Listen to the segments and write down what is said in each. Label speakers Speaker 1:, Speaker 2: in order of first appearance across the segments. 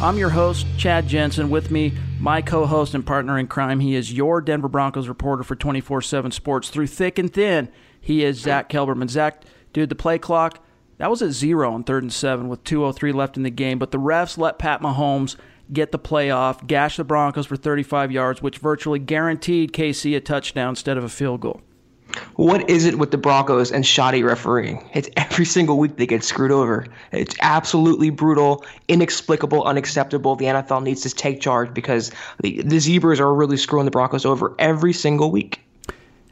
Speaker 1: I'm your host, Chad Jensen. With me, my co host and partner in crime. He is your Denver Broncos reporter for 24 7 Sports. Through thick and thin, he is Zach Kelberman. Zach, dude, the play clock, that was at zero on third and seven with 2.03 left in the game, but the refs let Pat Mahomes get the play off, gash the Broncos for 35 yards, which virtually guaranteed KC a touchdown instead of a field goal.
Speaker 2: What is it with the Broncos and shoddy refereeing? It's every single week they get screwed over. It's absolutely brutal, inexplicable, unacceptable. The NFL needs to take charge because the, the Zebras are really screwing the Broncos over every single week.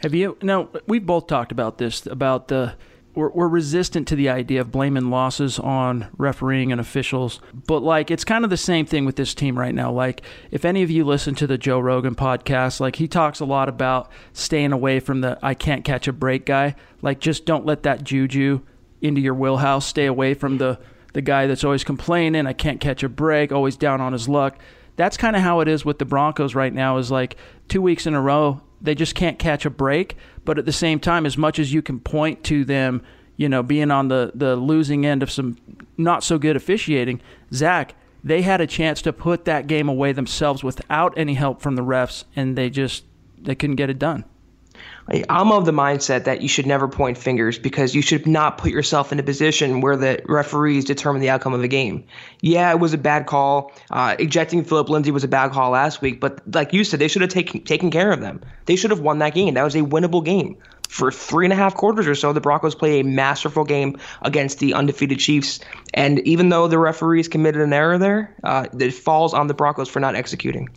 Speaker 1: Have you? now? we've both talked about this about the we're, we're resistant to the idea of blaming losses on refereeing and officials. But like, it's kind of the same thing with this team right now. Like, if any of you listen to the Joe Rogan podcast, like he talks a lot about staying away from the I can't catch a break guy. Like, just don't let that juju into your wheelhouse. Stay away from the the guy that's always complaining. I can't catch a break. Always down on his luck. That's kind of how it is with the Broncos right now. Is like two weeks in a row they just can't catch a break. But at the same time, as much as you can point to them, you know, being on the, the losing end of some not so good officiating, Zach, they had a chance to put that game away themselves without any help from the refs, and they just they couldn't get it done.
Speaker 2: I'm of the mindset that you should never point fingers because you should not put yourself in a position where the referees determine the outcome of a game. Yeah, it was a bad call. Uh, ejecting Phillip Lindsay was a bad call last week, but like you said, they should have taken taken care of them. They should have won that game. That was a winnable game. For three and a half quarters or so, the Broncos played a masterful game against the undefeated Chiefs. And even though the referees committed an error there, uh, it falls on the Broncos for not executing.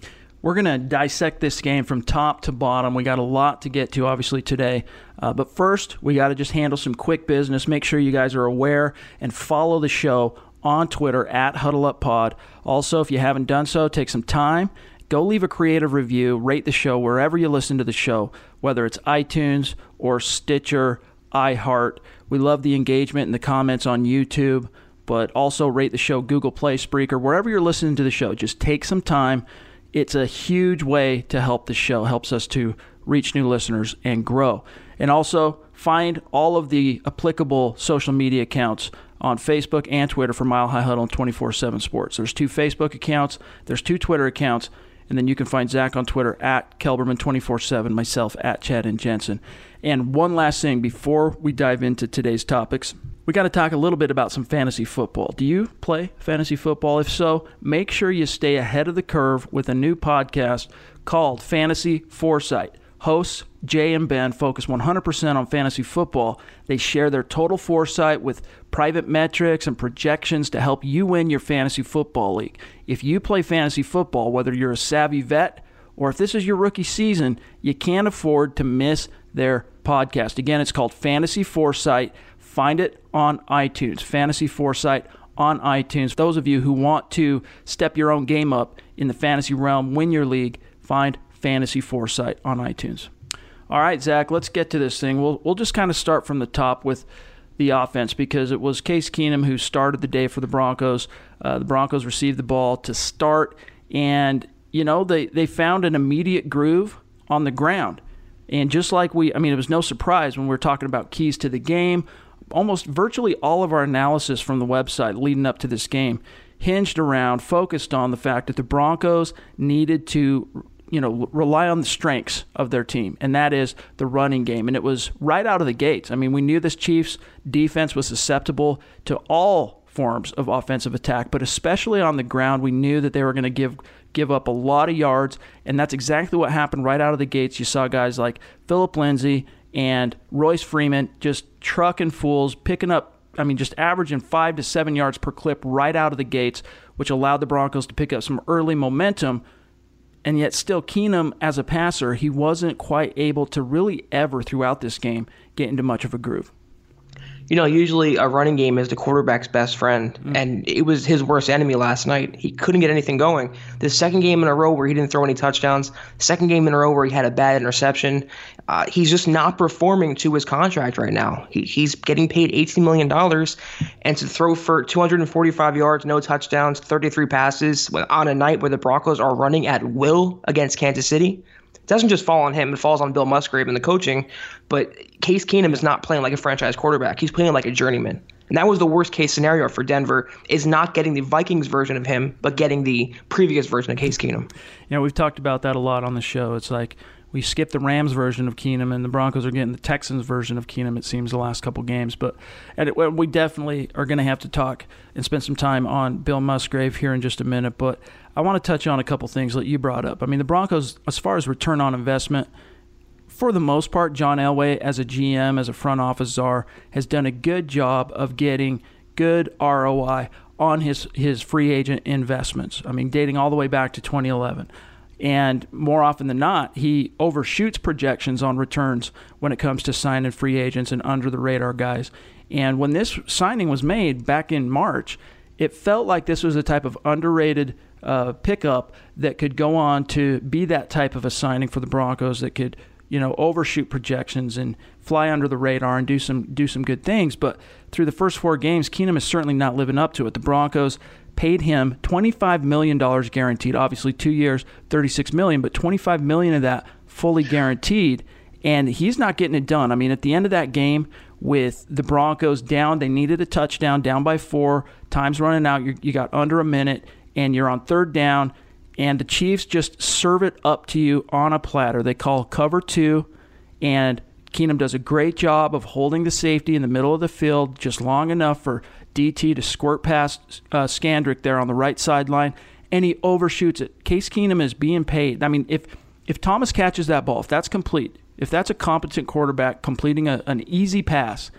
Speaker 1: We're going to dissect this game from top to bottom. We got a lot to get to, obviously, today. Uh, but first, we got to just handle some quick business. Make sure you guys are aware and follow the show on Twitter at HuddleUpPod. Also, if you haven't done so, take some time. Go leave a creative review, rate the show wherever you listen to the show, whether it's iTunes or Stitcher, iHeart. We love the engagement and the comments on YouTube, but also rate the show Google Play, Spreaker, wherever you're listening to the show. Just take some time it's a huge way to help the show, helps us to reach new listeners and grow. And also find all of the applicable social media accounts on Facebook and Twitter for Mile High Huddle and 24 7 Sports. There's two Facebook accounts, there's two Twitter accounts, and then you can find Zach on Twitter at Kelberman 24 7, myself at Chad and Jensen. And one last thing before we dive into today's topics we got to talk a little bit about some fantasy football. Do you play fantasy football? If so, make sure you stay ahead of the curve with a new podcast called Fantasy Foresight. Hosts Jay and Ben focus 100% on fantasy football. They share their total foresight with private metrics and projections to help you win your fantasy football league. If you play fantasy football, whether you're a savvy vet or if this is your rookie season, you can't afford to miss their podcast. Again, it's called Fantasy Foresight. Find it on iTunes. Fantasy Foresight on iTunes. Those of you who want to step your own game up in the fantasy realm, win your league, find Fantasy Foresight on iTunes. All right, Zach, let's get to this thing. We'll, we'll just kind of start from the top with the offense because it was Case Keenum who started the day for the Broncos. Uh, the Broncos received the ball to start, and, you know, they, they found an immediate groove on the ground. And just like we, I mean, it was no surprise when we were talking about keys to the game. Almost virtually all of our analysis from the website leading up to this game hinged around, focused on the fact that the Broncos needed to you know rely on the strengths of their team, and that is the running game. And it was right out of the gates. I mean, we knew this Chiefs defense was susceptible to all forms of offensive attack, but especially on the ground, we knew that they were going to give give up a lot of yards, and that's exactly what happened right out of the gates. You saw guys like Phillip Lindsay and Royce Freeman just trucking fools, picking up I mean, just averaging five to seven yards per clip right out of the gates, which allowed the Broncos to pick up some early momentum. And yet still Keenum as a passer, he wasn't quite able to really ever throughout this game get into much of a groove
Speaker 2: you know, usually a running game is the quarterback's best friend, mm. and it was his worst enemy last night. He couldn't get anything going. The second game in a row where he didn't throw any touchdowns, second game in a row where he had a bad interception. Uh, he's just not performing to his contract right now. He, he's getting paid $18 million, and to throw for 245 yards, no touchdowns, 33 passes on a night where the Broncos are running at will against Kansas City it doesn't just fall on him, it falls on Bill Musgrave and the coaching. But Case Keenum is not playing like a franchise quarterback. He's playing like a journeyman. And that was the worst case scenario for Denver is not getting the Vikings version of him, but getting the previous version of Case Keenum.
Speaker 1: Know, we've talked about that a lot on the show. It's like we skipped the Rams version of Keenum, and the Broncos are getting the Texans version of Keenum. It seems the last couple games, but it, we definitely are going to have to talk and spend some time on Bill Musgrave here in just a minute. But I want to touch on a couple things that you brought up. I mean, the Broncos, as far as return on investment, for the most part, John Elway, as a GM, as a front office czar, has done a good job of getting good ROI on his his free agent investments. I mean, dating all the way back to 2011. And more often than not, he overshoots projections on returns when it comes to signing free agents and under the radar guys. And when this signing was made back in March, it felt like this was a type of underrated uh, pickup that could go on to be that type of a signing for the Broncos that could, you know, overshoot projections and fly under the radar and do some do some good things. But through the first four games, Keenum is certainly not living up to it. The Broncos paid him $25 million guaranteed. Obviously, two years, 36 million, but 25 million of that fully guaranteed. And he's not getting it done. I mean, at the end of that game, with the Broncos down, they needed a touchdown, down by four, time's running out. you you got under a minute, and you're on third down, and the Chiefs just serve it up to you on a platter. They call cover two, and Keenum does a great job of holding the safety in the middle of the field just long enough for DT to squirt past uh, Scandrick there on the right sideline, and he overshoots it. Case Keenum is being paid. I mean, if if Thomas catches that ball, if that's complete, if that's a competent quarterback completing a, an easy pass,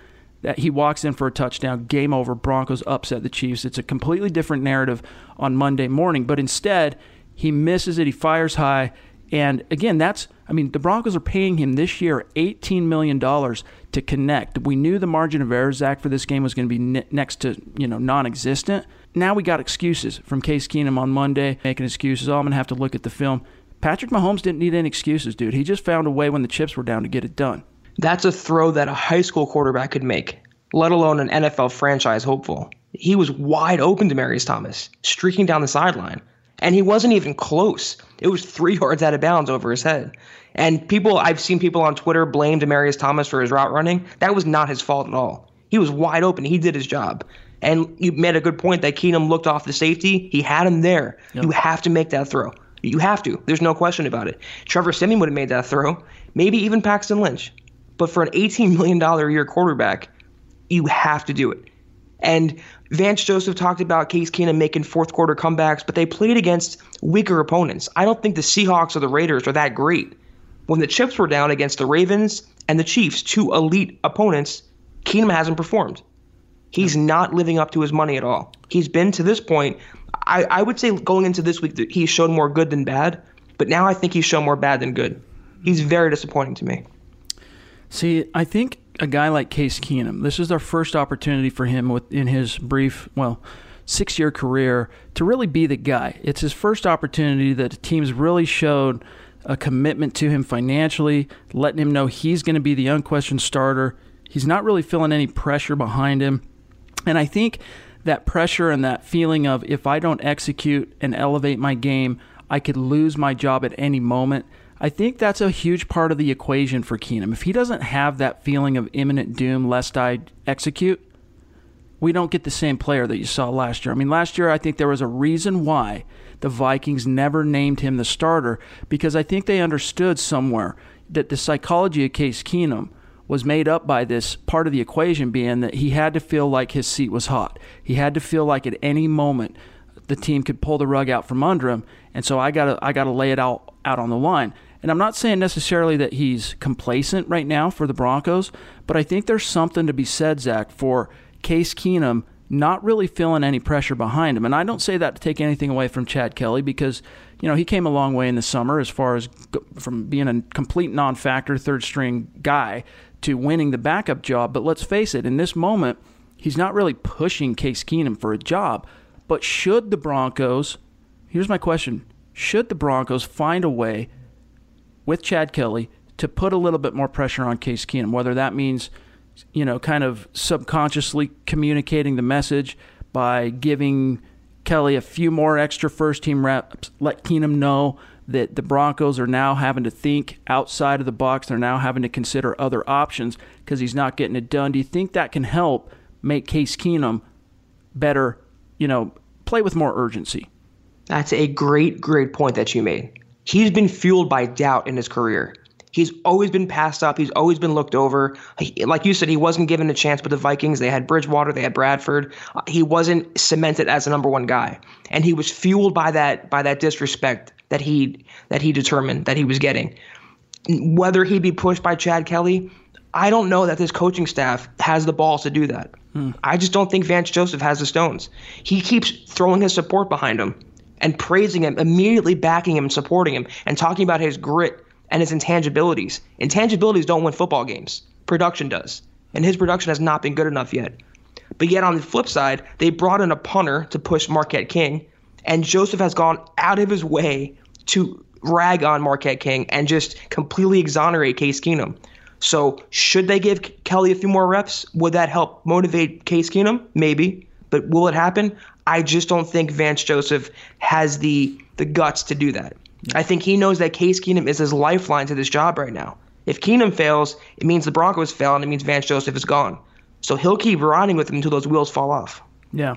Speaker 1: that he walks in for a touchdown, game over, Broncos upset the Chiefs. It's a completely different narrative on Monday morning, but instead he misses it. He fires high, and again, that's I mean, the Broncos are paying him this year $18 million to connect. We knew the margin of error, Zach, for this game was going to be ne- next to, you know, non-existent. Now we got excuses from Case Keenum on Monday, making excuses. Oh, I'm going to have to look at the film. Patrick Mahomes didn't need any excuses, dude. He just found a way when the chips were down to get it done.
Speaker 2: That's a throw that a high school quarterback could make, let alone an NFL franchise hopeful. He was wide open to Marius Thomas, streaking down the sideline and he wasn't even close. It was three yards out of bounds over his head. And people, I've seen people on Twitter blame Demaryius Thomas for his route running. That was not his fault at all. He was wide open. He did his job. And you made a good point that Keenum looked off the safety. He had him there. Yep. You have to make that throw. You have to. There's no question about it. Trevor Siemian would have made that throw. Maybe even Paxton Lynch. But for an $18 million a year quarterback, you have to do it. And Vance Joseph talked about Case Keenum making fourth quarter comebacks, but they played against weaker opponents. I don't think the Seahawks or the Raiders are that great. When the chips were down against the Ravens and the Chiefs, two elite opponents, Keenum hasn't performed. He's not living up to his money at all. He's been to this point. I, I would say going into this week, he's shown more good than bad. But now I think he's shown more bad than good. He's very disappointing to me.
Speaker 1: See, I think a guy like Case Keenum, this is our first opportunity for him within his brief, well, six year career to really be the guy. It's his first opportunity that the team's really showed a commitment to him financially, letting him know he's going to be the unquestioned starter. He's not really feeling any pressure behind him. And I think that pressure and that feeling of if I don't execute and elevate my game, I could lose my job at any moment. I think that's a huge part of the equation for Keenum. If he doesn't have that feeling of imminent doom lest I execute, we don't get the same player that you saw last year. I mean, last year I think there was a reason why the Vikings never named him the starter because I think they understood somewhere that the psychology of Case Keenum was made up by this part of the equation being that he had to feel like his seat was hot. He had to feel like at any moment the team could pull the rug out from under him, and so I got to I got to lay it out out on the line. And I'm not saying necessarily that he's complacent right now for the Broncos, but I think there's something to be said, Zach, for Case Keenum not really feeling any pressure behind him. And I don't say that to take anything away from Chad Kelly because, you know, he came a long way in the summer as far as from being a complete non factor third string guy to winning the backup job. But let's face it, in this moment, he's not really pushing Case Keenum for a job. But should the Broncos, here's my question should the Broncos find a way with Chad Kelly to put a little bit more pressure on Case Keenum, whether that means, you know, kind of subconsciously communicating the message by giving Kelly a few more extra first team reps, let Keenum know that the Broncos are now having to think outside of the box. They're now having to consider other options because he's not getting it done. Do you think that can help make Case Keenum better, you know, play with more urgency?
Speaker 2: That's a great, great point that you made. He's been fueled by doubt in his career. He's always been passed up. He's always been looked over. He, like you said, he wasn't given a chance with the Vikings. They had Bridgewater, they had Bradford. Uh, he wasn't cemented as a number one guy, and he was fueled by that by that disrespect that he that he determined that he was getting. Whether he be pushed by Chad Kelly, I don't know that this coaching staff has the balls to do that. Hmm. I just don't think Vance Joseph has the stones. He keeps throwing his support behind him and praising him, immediately backing him supporting him, and talking about his grit and his intangibilities. Intangibilities don't win football games. Production does. And his production has not been good enough yet. But yet on the flip side, they brought in a punter to push Marquette King, and Joseph has gone out of his way to rag on Marquette King and just completely exonerate Case Keenum. So should they give Kelly a few more reps? Would that help motivate Case Keenum? Maybe. But will it happen? I just don't think Vance Joseph has the the guts to do that. I think he knows that Case Keenum is his lifeline to this job right now. If Keenum fails, it means the Broncos fail, and it means Vance Joseph is gone. So he'll keep riding with him until those wheels fall off.
Speaker 1: Yeah.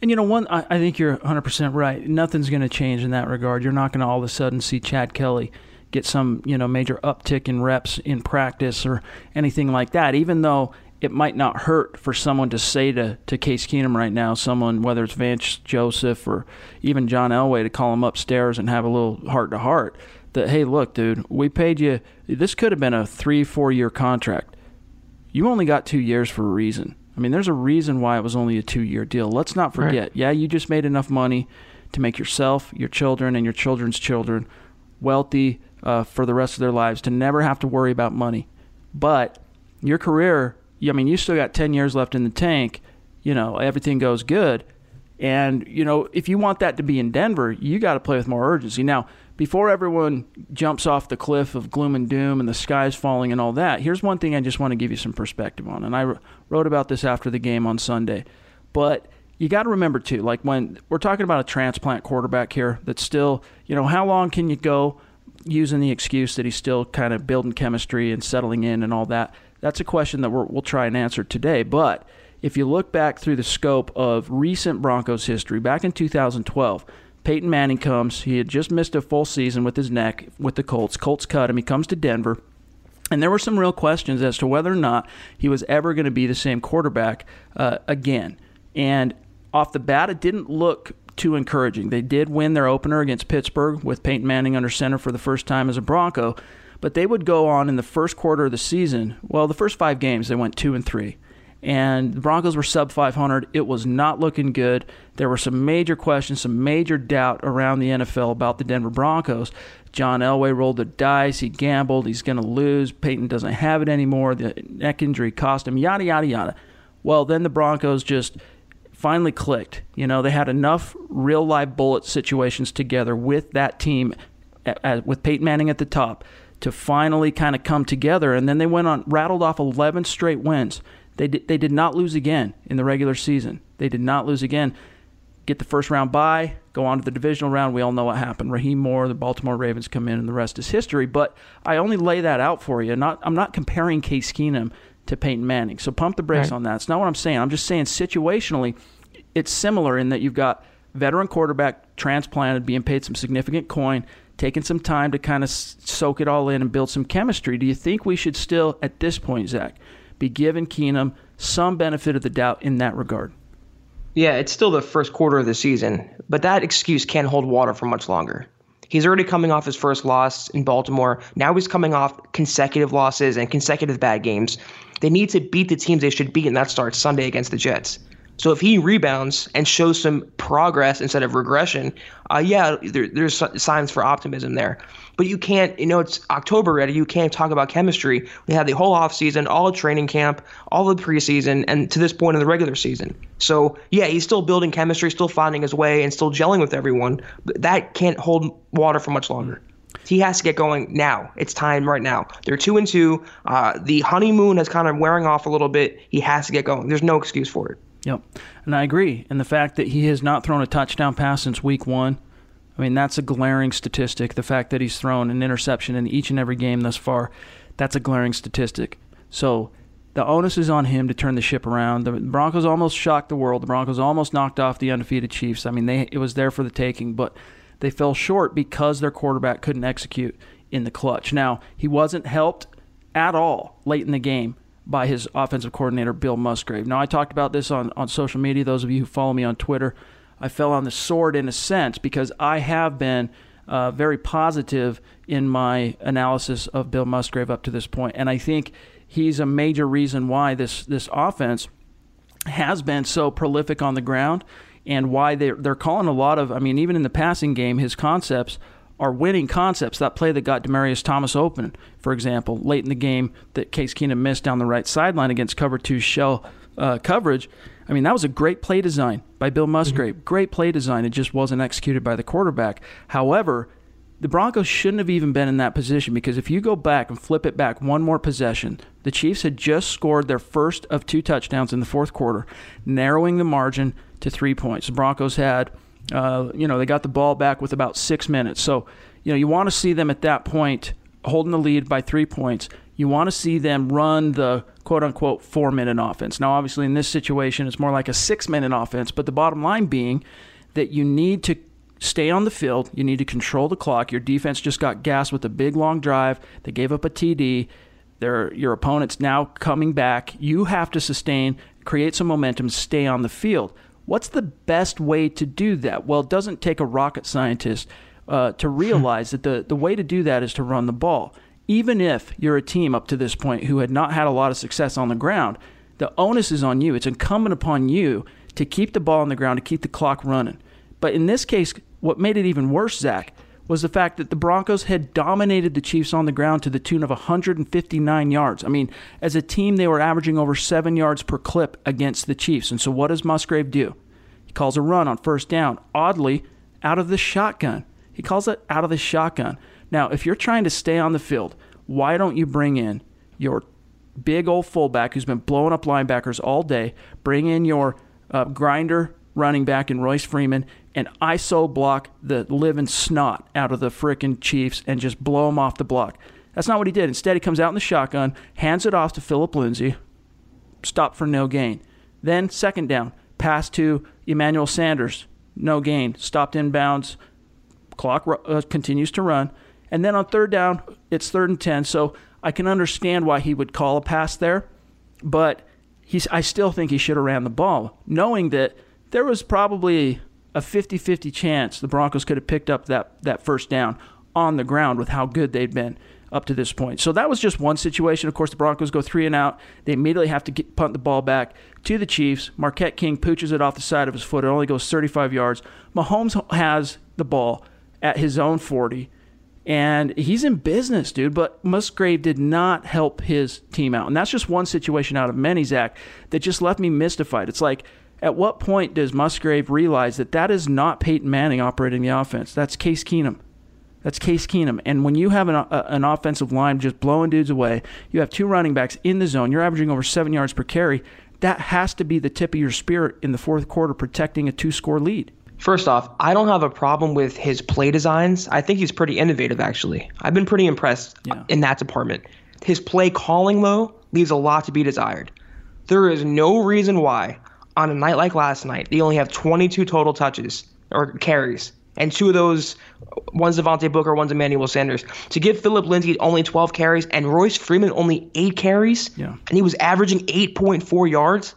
Speaker 1: And you know, one, I, I think you're 100% right. Nothing's going to change in that regard. You're not going to all of a sudden see Chad Kelly get some, you know, major uptick in reps in practice or anything like that, even though it might not hurt for someone to say to, to Case Keenum right now, someone, whether it's Vance Joseph or even John Elway, to call him upstairs and have a little heart to heart that, hey, look, dude, we paid you, this could have been a three, four year contract. You only got two years for a reason. I mean, there's a reason why it was only a two year deal. Let's not forget, right. yeah, you just made enough money to make yourself, your children, and your children's children wealthy uh, for the rest of their lives, to never have to worry about money. But your career I mean, you still got 10 years left in the tank. You know, everything goes good. And, you know, if you want that to be in Denver, you got to play with more urgency. Now, before everyone jumps off the cliff of gloom and doom and the sky's falling and all that, here's one thing I just want to give you some perspective on. And I wrote about this after the game on Sunday. But you got to remember, too, like when we're talking about a transplant quarterback here that's still, you know, how long can you go using the excuse that he's still kind of building chemistry and settling in and all that? That's a question that we will try and answer today. But if you look back through the scope of recent Broncos history, back in 2012, Peyton Manning comes. He had just missed a full season with his neck with the Colts. Colts cut him. He comes to Denver. And there were some real questions as to whether or not he was ever going to be the same quarterback uh, again. And off the bat, it didn't look too encouraging. They did win their opener against Pittsburgh with Peyton Manning under center for the first time as a Bronco. But they would go on in the first quarter of the season. Well, the first five games they went two and three, and the Broncos were sub 500. It was not looking good. There were some major questions, some major doubt around the NFL about the Denver Broncos. John Elway rolled the dice. He gambled. He's going to lose. Peyton doesn't have it anymore. The neck injury cost him, yada, yada, yada. Well, then the Broncos just finally clicked. You know, they had enough real live bullet situations together with that team, with Peyton Manning at the top, to finally kind of come together. And then they went on, rattled off 11 straight wins. They did, they did not lose again in the regular season. They did not lose again. Get the first round bye, go on to the divisional round. We all know what happened. Rahim Moore, the Baltimore Ravens come in, and the rest is history. But I only lay that out for you. Not, I'm not comparing Case Keenum to Peyton Manning. So pump the brakes right. on that. It's not what I'm saying. I'm just saying situationally, it's similar in that you've got veteran quarterback transplanted, being paid some significant coin, taking some time to kind of soak it all in and build some chemistry. Do you think we should still, at this point, Zach, be giving Keenum some benefit of the doubt in that regard.
Speaker 2: Yeah, it's still the first quarter of the season, but that excuse can't hold water for much longer. He's already coming off his first loss in Baltimore. Now he's coming off consecutive losses and consecutive bad games. They need to beat the teams they should beat, and that starts Sunday against the Jets. So if he rebounds and shows some progress instead of regression, uh, yeah, there, there's signs for optimism there. But you can't, you know, it's October already. You can't talk about chemistry. We had the whole offseason, all of training camp, all the preseason, and to this point in the regular season. So yeah, he's still building chemistry, still finding his way, and still gelling with everyone. But that can't hold water for much longer. He has to get going now. It's time right now. They're two and two. Uh, the honeymoon is kind of wearing off a little bit. He has to get going. There's no excuse for it.
Speaker 1: Yep. And I agree. And the fact that he has not thrown a touchdown pass since week one, I mean, that's a glaring statistic. The fact that he's thrown an interception in each and every game thus far, that's a glaring statistic. So the onus is on him to turn the ship around. The Broncos almost shocked the world. The Broncos almost knocked off the undefeated Chiefs. I mean, they it was there for the taking, but they fell short because their quarterback couldn't execute in the clutch. Now, he wasn't helped at all late in the game by his offensive coordinator, Bill Musgrave. Now, I talked about this on, on social media. Those of you who follow me on Twitter, I fell on the sword in a sense because I have been uh, very positive in my analysis of Bill Musgrave up to this point, and I think he's a major reason why this this offense has been so prolific on the ground, and why they're they're calling a lot of. I mean, even in the passing game, his concepts are winning concepts. That play that got Demaryius Thomas open, for example, late in the game that Case Keenum missed down the right sideline against cover two shell uh, coverage. I mean, that was a great play design by Bill Musgrave. Mm-hmm. Great play design. It just wasn't executed by the quarterback. However, the Broncos shouldn't have even been in that position because if you go back and flip it back one more possession, the Chiefs had just scored their first of two touchdowns in the fourth quarter, narrowing the margin to three points. The Broncos had uh, you know, they got the ball back with about six minutes. So, you know, you want to see them at that point holding the lead by three points. You want to see them run the quote unquote four minute offense. Now, obviously, in this situation, it's more like a six minute offense, but the bottom line being that you need to stay on the field. You need to control the clock. Your defense just got gassed with a big long drive. They gave up a TD. Their, your opponent's now coming back. You have to sustain, create some momentum, stay on the field. What's the best way to do that? Well, it doesn't take a rocket scientist uh, to realize that the, the way to do that is to run the ball. Even if you're a team up to this point who had not had a lot of success on the ground, the onus is on you. It's incumbent upon you to keep the ball on the ground, to keep the clock running. But in this case, what made it even worse, Zach, was the fact that the Broncos had dominated the Chiefs on the ground to the tune of 159 yards. I mean, as a team, they were averaging over seven yards per clip against the Chiefs. And so, what does Musgrave do? He calls a run on first down, oddly, out of the shotgun. He calls it out of the shotgun. Now, if you're trying to stay on the field, why don't you bring in your big old fullback who's been blowing up linebackers all day? Bring in your uh, grinder running back in Royce Freeman and ISO block the living snot out of the frickin' Chiefs and just blow them off the block. That's not what he did. Instead, he comes out in the shotgun, hands it off to Phillip Lindsay, stop for no gain. Then, second down, pass to Emmanuel Sanders, no gain, stopped in bounds, clock uh, continues to run. And then on third down, it's third and 10. So I can understand why he would call a pass there, but he's, I still think he should have ran the ball, knowing that there was probably a 50 50 chance the Broncos could have picked up that, that first down on the ground with how good they'd been. up to this point. So that was just one situation. Of course, the Broncos go three and out. They immediately have to get, punt the ball back to the Chiefs. Marquette King pooches it off the side of his foot. It only goes 35 yards. Mahomes has the ball at his own 40 and he's in business, dude. But Musgrave did not help his team out, and that's just one situation out of many, Zach, that just left me mystified. It's like, at what point does Musgrave realize that that is not Peyton Manning operating the offense? That's Case Keenum. That's Case Keenum. And when you have an, a, an offensive line just blowing dudes away, you have two running backs in the zone, you're averaging over seven yards per carry. That has to be the tip of your spirit in the fourth quarter, protecting a two score lead.
Speaker 2: First off, I don't have a problem with his play designs. I think he's pretty innovative, actually. I've been pretty impressed yeah. in that department. His play calling, though, leaves a lot to be desired. There is no reason why, on a night like last night, they only have 22 total touches or carries, and two of those, one's Devontae Booker, one's Emmanuel Sanders, to give Phillip Lindsay only 12 carries and Royce Freeman only eight carries,
Speaker 1: yeah.
Speaker 2: and he was averaging 8.4 yards.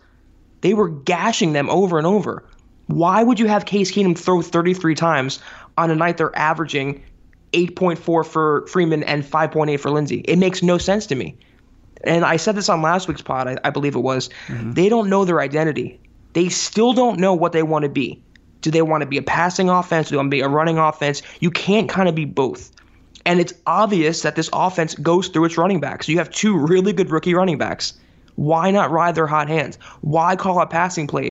Speaker 2: They were gashing them over and over. Why would you have Case Keenum throw 33 times on a night they're averaging 8.4 for Freeman and 5.8 for Lindsay? It makes no sense to me. And I said this on last week's pod, I, I believe it was. Mm-hmm. They don't know their identity. They still don't know what they want to be. Do they want to be a passing offense? Do they want to be a running offense? You can't kind of be both. And it's obvious that this offense goes through its running backs. You have two really good rookie running backs. Why not ride their hot hands? Why call out passing plays?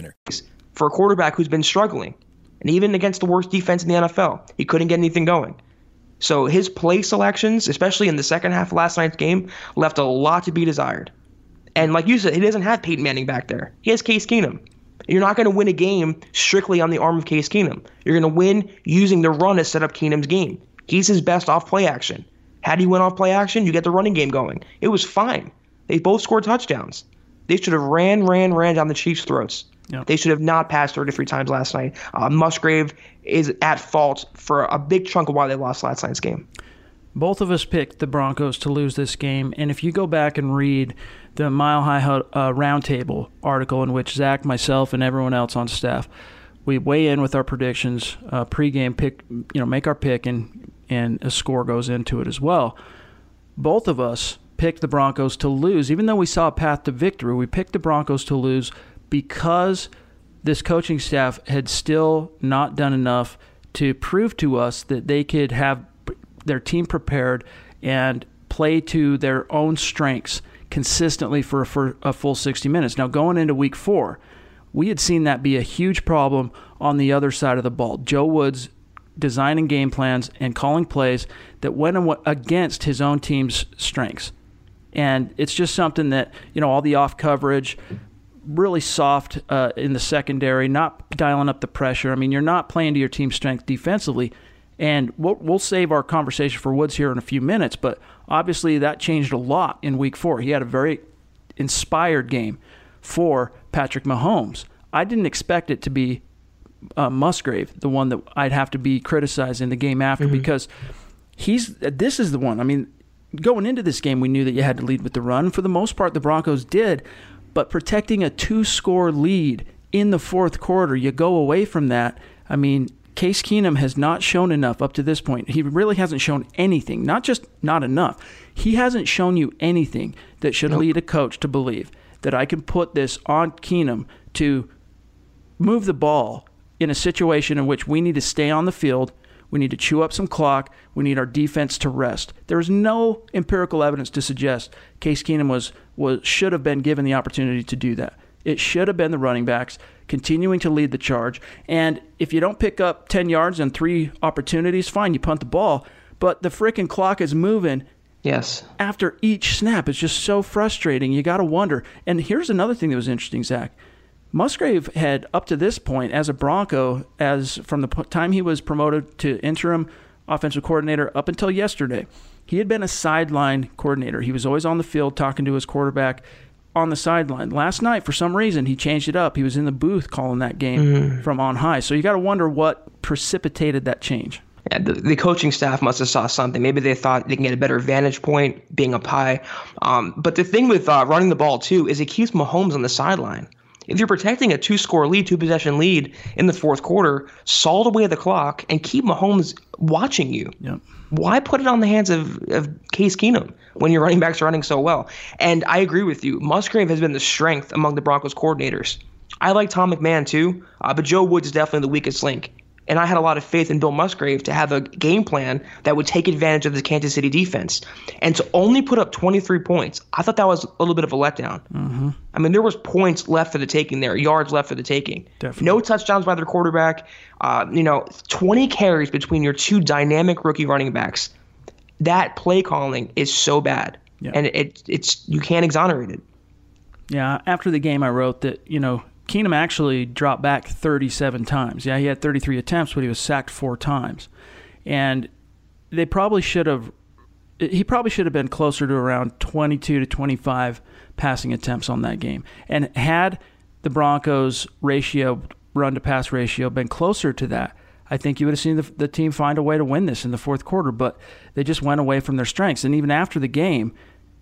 Speaker 3: winner.
Speaker 2: For a quarterback who's been struggling, and even against the worst defense in the NFL, he couldn't get anything going. So his play selections, especially in the second half of last night's game, left a lot to be desired. And like you said, he doesn't have Peyton Manning back there. He has Case Keenum. You're not going to win a game strictly on the arm of Case Keenum. You're going to win using the run to set up Keenum's game. He's his best off play action. Do you win off play action? You get the running game going. It was fine. They both scored touchdowns. They should have ran, ran, ran down the Chiefs' throats. Yep. They should have not passed 33 times last night. Uh, Musgrave is at fault for a big chunk of why they lost last night's game.
Speaker 1: Both of us picked the Broncos to lose this game, and if you go back and read the Mile High uh, Roundtable article in which Zach, myself, and everyone else on staff we weigh in with our predictions, uh, pregame pick, you know, make our pick, and and a score goes into it as well. Both of us picked the Broncos to lose, even though we saw a path to victory. We picked the Broncos to lose because this coaching staff had still not done enough to prove to us that they could have their team prepared and play to their own strengths consistently for a, for a full 60 minutes. Now, going into week four, we had seen that be a huge problem on the other side of the ball. Joe Woods designing game plans and calling plays that went against his own team's strengths. And it's just something that, you know, all the off coverage, really soft uh, in the secondary, not dialing up the pressure. I mean, you're not playing to your team's strength defensively. And we'll, we'll save our conversation for Woods here in a few minutes, but obviously that changed a lot in week four. He had a very inspired game for Patrick Mahomes. I didn't expect it to be uh, Musgrave, the one that I'd have to be criticized in the game after, mm-hmm. because he's this is the one. I mean, going into this game, we knew that you had to lead with the run. For the most part, the Broncos did, but protecting a two score lead in the fourth quarter, you go away from that. I mean, Case Keenum has not shown enough up to this point. He really hasn't shown anything, not just not enough. He hasn't shown you anything that should nope. lead a coach to believe that I can put this on Keenum to move the ball in a situation in which we need to stay on the field we need to chew up some clock. We need our defense to rest. There is no empirical evidence to suggest Case Keenum was, was should have been given the opportunity to do that. It should have been the running backs continuing to lead the charge. And if you don't pick up 10 yards and three opportunities, fine, you punt the ball. But the freaking clock is moving.
Speaker 2: Yes.
Speaker 1: After each snap, it's just so frustrating. You got to wonder. And here's another thing that was interesting, Zach. Musgrave had up to this point as a Bronco, as from the time he was promoted to interim offensive coordinator up until yesterday, He had been a sideline coordinator. He was always on the field talking to his quarterback on the sideline. Last night, for some reason, he changed it up. He was in the booth calling that game mm. from on high. So you got to wonder what precipitated that change.
Speaker 2: Yeah, the, the, coaching staff must have saw something. Maybe they thought they can get a better vantage point being up high. Um, but the thing with uh, running the ball too is it keeps Mahomes on the sideline. If you're protecting a two-score lead, two-possession lead in the fourth quarter, salt away the clock and keep Mahomes watching you.
Speaker 1: Yep.
Speaker 2: Why put it on the hands of, of Case Keenum when your running backs are running so well? And I agree with you. Musgrave has been the strength among the Broncos coordinators. I like Tom McMahon too, uh, but Joe Woods is definitely the weakest link. And I had a lot of faith in Bill Musgrave to have a game plan that would take advantage of the Kansas City defense. And to only put up 23 points, I thought that was a little bit of a letdown.
Speaker 1: Mm-hmm.
Speaker 2: I mean, there was points left for the taking there, yards left for the taking.
Speaker 1: Definitely.
Speaker 2: No touchdowns by their quarterback. Uh, you know, 20 carries between your two dynamic rookie running backs. That play calling is so bad,
Speaker 1: yeah.
Speaker 2: and it, it's you can't exonerate it.
Speaker 1: Yeah, after the game, I wrote that you know Keenum actually dropped back 37 times. Yeah, he had 33 attempts, but he was sacked four times. And they probably should have, he probably should have been closer to around 22 to 25 passing attempts on that game. And had the Broncos' ratio, run to pass ratio, been closer to that, I think you would have seen the, the team find a way to win this in the fourth quarter. But they just went away from their strengths. And even after the game,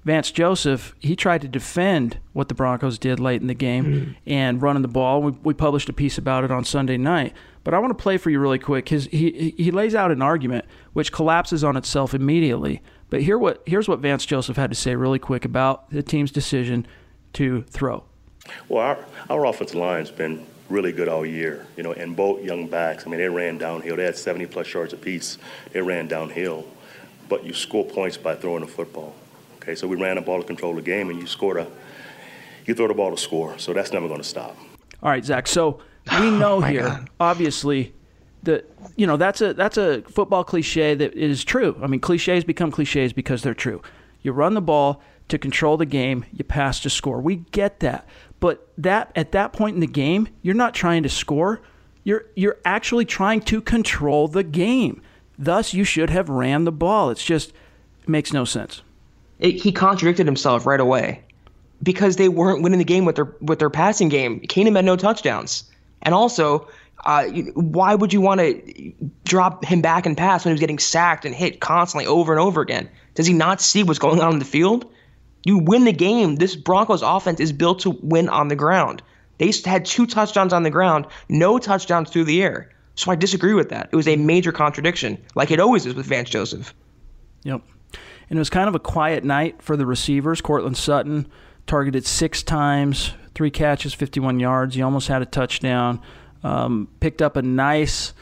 Speaker 1: Vance Joseph, he tried to defend what the Broncos did late in the game mm-hmm. and running the ball. We, we, published a piece about it on Sunday night. But I want to play for you really quick. His, he, he lays out an argument which collapses on itself immediately. But here what, here's what Vance Joseph had to say really quick about the team's decision to throw.
Speaker 4: Well, our, our offensive line's been really good all year, you know, and both young backs. I mean, they ran downhill. They had 70 plus yards apiece. They ran downhill. But you score points by throwing the football. Okay, so we ran the ball to control the game, and you scored a, you throw the ball to score. So that's never going to stop.
Speaker 1: All right, Zach. So we oh know oh here, God. obviously, that you know that's a that's a football cliche that is true. I mean, cliches become cliches because they're true. You run the ball to control the game. You pass to score. We get that, but that at that point in the game, you're not trying to score. You're you're actually trying to control the game. Thus, you should have ran the ball. It's just it makes no sense
Speaker 2: it, he contradicted himself right away because they weren't winning the game with their with their passing game. Keenum had no touchdowns, and also, uh, why would you want to drop him back and pass when he was getting sacked and hit constantly over and over again? Does he not see what's going on in the field? You win the game. This Broncos offense is built to win on the ground. They had two touchdowns on the ground, no touchdowns through the air. So I disagree with that. It was a major contradiction, like it always is with Vance Joseph.
Speaker 1: Yep. And it was kind of a quiet night for the receivers. Courtland Sutton targeted six times, three catches, 51 yards. He almost had a touchdown. Um, picked up a nice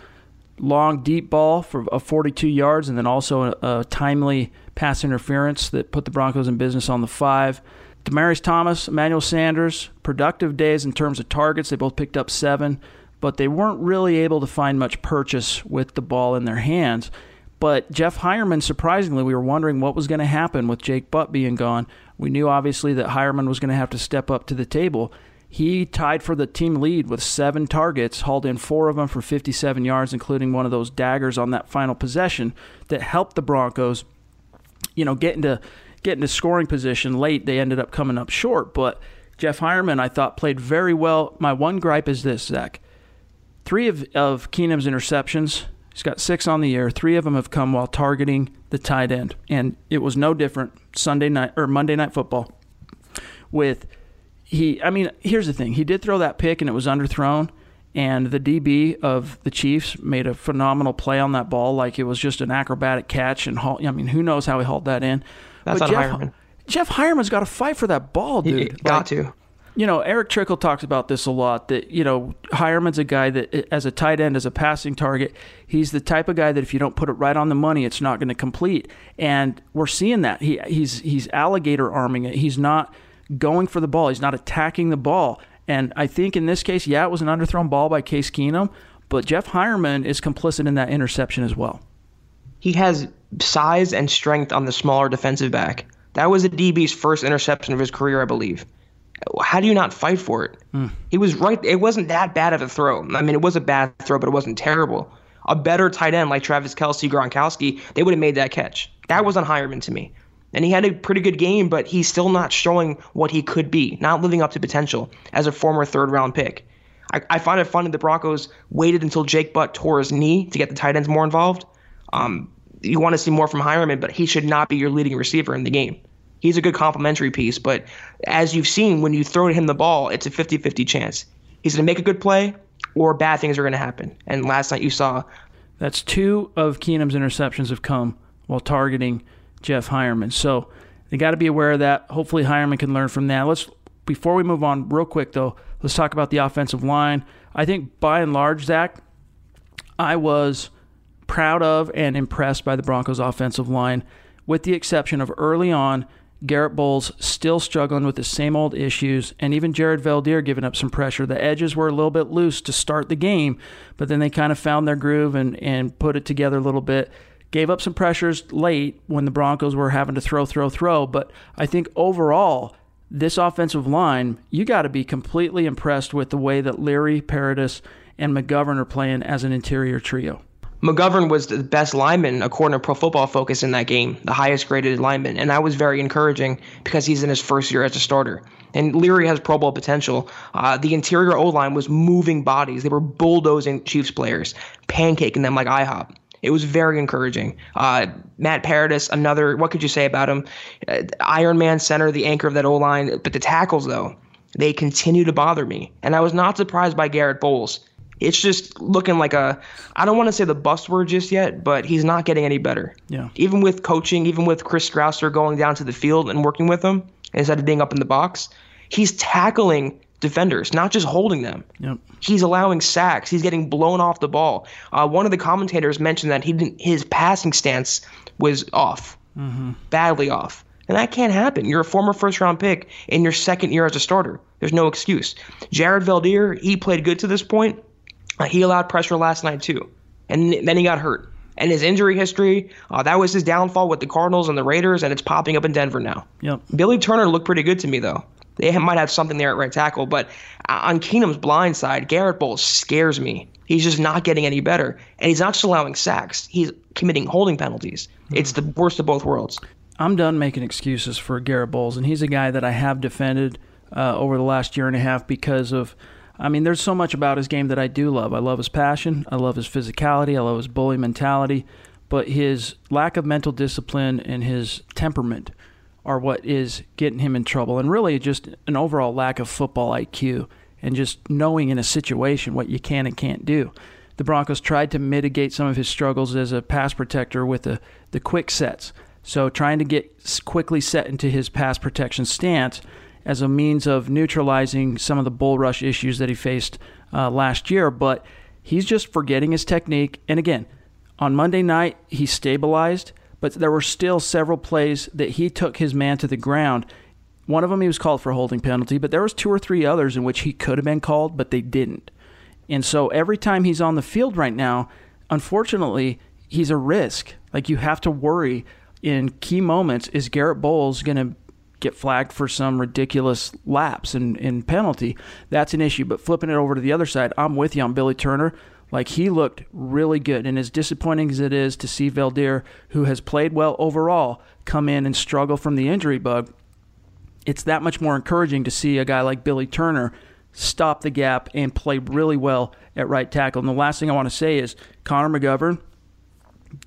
Speaker 1: long deep ball for a 42 yards, and then also a, a, timely pass interference that put the Broncos in business on the five. Demaryius Thomas, Emmanuel Sanders, productive days in terms of targets. They both picked up seven, but they weren't really able to find much purchase with the ball in their hands. But Jeff Heuerman, surprisingly, we were wondering what was going to happen with Jake Butt being gone. We knew obviously that Heuerman was going to have to step up to the table. He tied for the team lead with seven targets, hauled in four of them for 57 yards, including one of those daggers on that final possession that helped the Broncos, you know, get into get into scoring position late. They ended up coming up short, but Jeff Heuerman, I thought, played very well. My one gripe is this, Zach. Three of, of Keenum's interceptions He's got six on the year. Three of them have come while targeting the tight end, and it was no different Sunday night or Monday night football. With he, I mean, here's the thing: he did throw that pick, and it was underthrown. And the DB of the Chiefs made a phenomenal play on that ball, like it was just an acrobatic catch. And haul, I mean, who knows how he hauled that in?
Speaker 2: That's but
Speaker 1: Jeff,
Speaker 2: Heuerman.
Speaker 1: Jeff Heuerman's got to fight for that ball, dude. He
Speaker 2: got like, to
Speaker 1: you know, Eric Trickle talks about this a lot. That you know, Heuerman's a guy that, as a tight end, as a passing target, he's the type of guy that if you don't put it right on the money, it's not going to complete. And we're seeing that he he's he's alligator arming it. He's not going for the ball. He's not attacking the ball. And I think in this case, yeah, it was an underthrown ball by Case Keenum, but Jeff Heuerman is complicit in that interception as well.
Speaker 2: He has size and strength on the smaller defensive back. That was a DB's first interception of his career, I believe how do you not fight for it?
Speaker 1: Mm.
Speaker 2: He was right. It wasn't that bad of a throw. I mean, it was a bad throw, but it wasn't terrible. a better tight end like Travis Kelce, Gronkowski, they would have made that catch. That was on Heuerman to me. And he had a pretty good game, but he's still not showing what he could be, not living up to potential as a former third round pick. I, I find it funny the Broncos waited until Jake Butt tore his knee to get the tight ends more involved. Um, you want to see more from Heuerman, but he should not be your leading receiver in the game. He's a good complementary piece, but as you've seen, when you throw him the ball, it's a 50 50 chance. He's going to make a good play, or bad things are going to happen. And last night you saw.
Speaker 1: That's two of Keenum's interceptions have come while targeting Jeff Heuerman. So they got to be aware of that. Hopefully, Heuerman can learn from that. Let's before we move on, real quick though, let's talk about the offensive line. I think by and large, Zach, I was proud of and impressed by the Broncos' offensive line, with the exception of early on. Garrett Bolles still struggling with the same old issues, and even Jared Veldheer giving up some pressure. The edges were a little bit loose to start the game, but then they kind of found their groove and, and put it together a little bit gave up some pressures late when the Broncos were having to throw, throw, throw. But I think overall, this offensive line, you got to be completely impressed with the way that Leary, Paradis, and McGovern are playing as an interior trio.
Speaker 2: McGovern was the best lineman according to Pro Football Focus in that game, the highest graded lineman, and that was very encouraging because he's in his first year as a starter. And Leary has Pro Bowl potential. Uh, the interior O line was moving bodies; they were bulldozing Chiefs players, pancaking them like IHOP. It was very encouraging. Uh, Matt Paradis, another, what could you say about him? Uh, Iron Man center, the anchor of that O line. But the tackles, though, they continue to bother me. And I was not surprised by Garrett Bolles. It's just looking like a, I don't want to say the bust word just yet, but he's not getting any better.
Speaker 1: Yeah.
Speaker 2: Even with coaching, even with Chris Strausser going down to the field and working with him instead of being up in the box, he's tackling defenders, not just holding them.
Speaker 1: Yep.
Speaker 2: He's allowing sacks. He's getting blown off the ball. Uh, one of the commentators mentioned that he didn't, his passing stance was off,
Speaker 1: mm-hmm.
Speaker 2: badly off. And that can't happen. You're a former first round pick in your second year as a starter. There's no excuse. Jared Veldheer, he played good to this point. Uh, he allowed pressure last night too. And then he got hurt. And his injury history, uh, that was his downfall with the Cardinals and the Raiders, and it's popping up in Denver now.
Speaker 1: Yep.
Speaker 2: Billy Turner looked pretty good to me, though. They might have something there at right tackle, but on Keenum's blind side, Garrett Bolles scares me. He's just not getting any better, and he's not just allowing sacks; he's committing holding penalties. Mm. It's the worst of both worlds.
Speaker 1: I'm done making excuses for Garrett Bolles, and he's a guy that I have defended uh, over the last year and a half because of. I mean, there's so much about his game that I do love. I love his passion. I love his physicality. I love his bully mentality. But his lack of mental discipline and his temperament are what is getting him in trouble, and really just an overall lack of football IQ and just knowing in a situation what you can and can't do. The Broncos tried to mitigate some of his struggles as a pass protector with the, the quick sets. So, trying to get quickly set into his pass protection stance as a means of neutralizing some of the bull rush issues that he faced uh, last year. But he's just forgetting his technique. And again, on Monday night, he stabilized but there were still several plays that he took his man to the ground. One of them he was called for holding penalty, but there was two or three others in which he could have been called, but they didn't. And so every time he's on the field right now, unfortunately, he's a risk. Like you have to worry in key moments is Garrett Bolles going to get flagged for some ridiculous lapse and, and penalty? That's an issue. But flipping it over to the other side, I'm with you on Billy Turner. Like he looked really good, and as disappointing as it is to see Veldheer, who has played well overall, come in and struggle from the injury bug, it's that much more encouraging to see a guy like Billy Turner stop the gap and play really well at right tackle. And the last thing I want to say is Connor McGovern,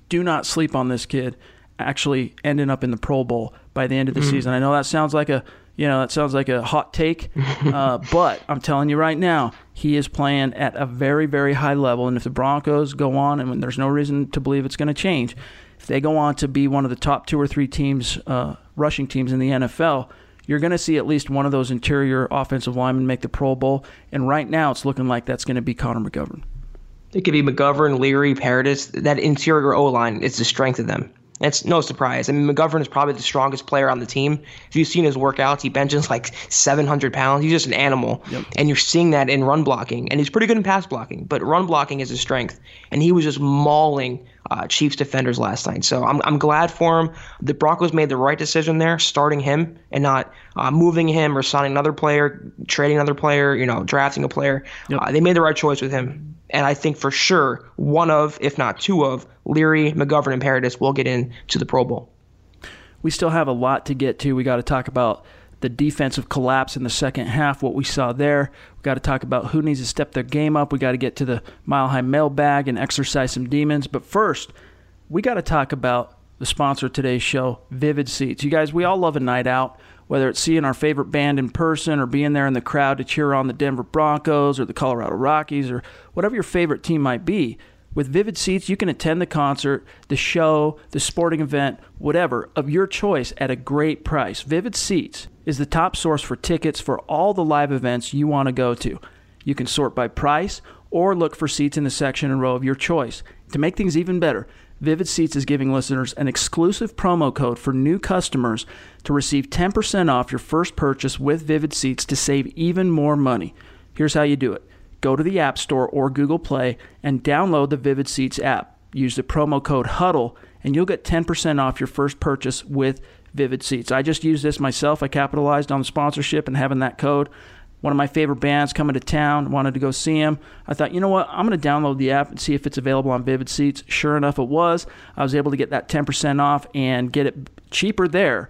Speaker 1: do not sleep on this kid actually ending up in the Pro Bowl by the end of the mm-hmm. season. I know that sounds like a you know, that sounds like a hot take, uh, but I'm telling you right now, he is playing at a very, very high level. And if the Broncos go on, and there's no reason to believe it's going to change, if they go on to be one of the top two or three teams, uh, rushing teams in the NFL, you're going to see at least one of those interior offensive linemen make the Pro Bowl. And right now, it's looking like that's going to be Connor McGovern.
Speaker 2: It could be McGovern, Leary, Paradis. That interior O line is the strength of them. It's no surprise. I mean, McGovern is probably the strongest player on the team. If you've seen his workouts, he benches like 700 pounds. He's just an animal. Yep. And you're seeing that in run blocking. And he's pretty good in pass blocking, but run blocking is his strength. And he was just mauling uh, Chiefs defenders last night. So I'm, I'm glad for him. The Broncos made the right decision there, starting him and not uh, moving him or signing another player, trading another player, you know, drafting a player. Yep. Uh, they made the right choice with him. And I think for sure one of, if not two of, Leary, McGovern, and Paradis will get into the Pro Bowl.
Speaker 1: We still have a lot to get to. We got to talk about the defensive collapse in the second half, what we saw there. We got to talk about who needs to step their game up. We got to get to the mile high mailbag and exercise some demons. But first, we got to talk about the sponsor of today's show, Vivid Seats. You guys, we all love a night out, whether it's seeing our favorite band in person or being there in the crowd to cheer on the Denver Broncos or the Colorado Rockies or whatever your favorite team might be. With Vivid Seats, you can attend the concert, the show, the sporting event, whatever, of your choice at a great price. Vivid Seats is the top source for tickets for all the live events you want to go to. You can sort by price or look for seats in the section and row of your choice. To make things even better, Vivid Seats is giving listeners an exclusive promo code for new customers to receive 10% off your first purchase with Vivid Seats to save even more money. Here's how you do it go to the App Store or Google Play and download the Vivid Seats app. Use the promo code HUDDLE and you'll get 10% off your first purchase with Vivid Seats. I just used this myself. I capitalized on the sponsorship and having that code. One of my favorite bands coming to town, wanted to go see him. I thought, you know what? I'm going to download the app and see if it's available on Vivid Seats. Sure enough, it was. I was able to get that 10% off and get it cheaper there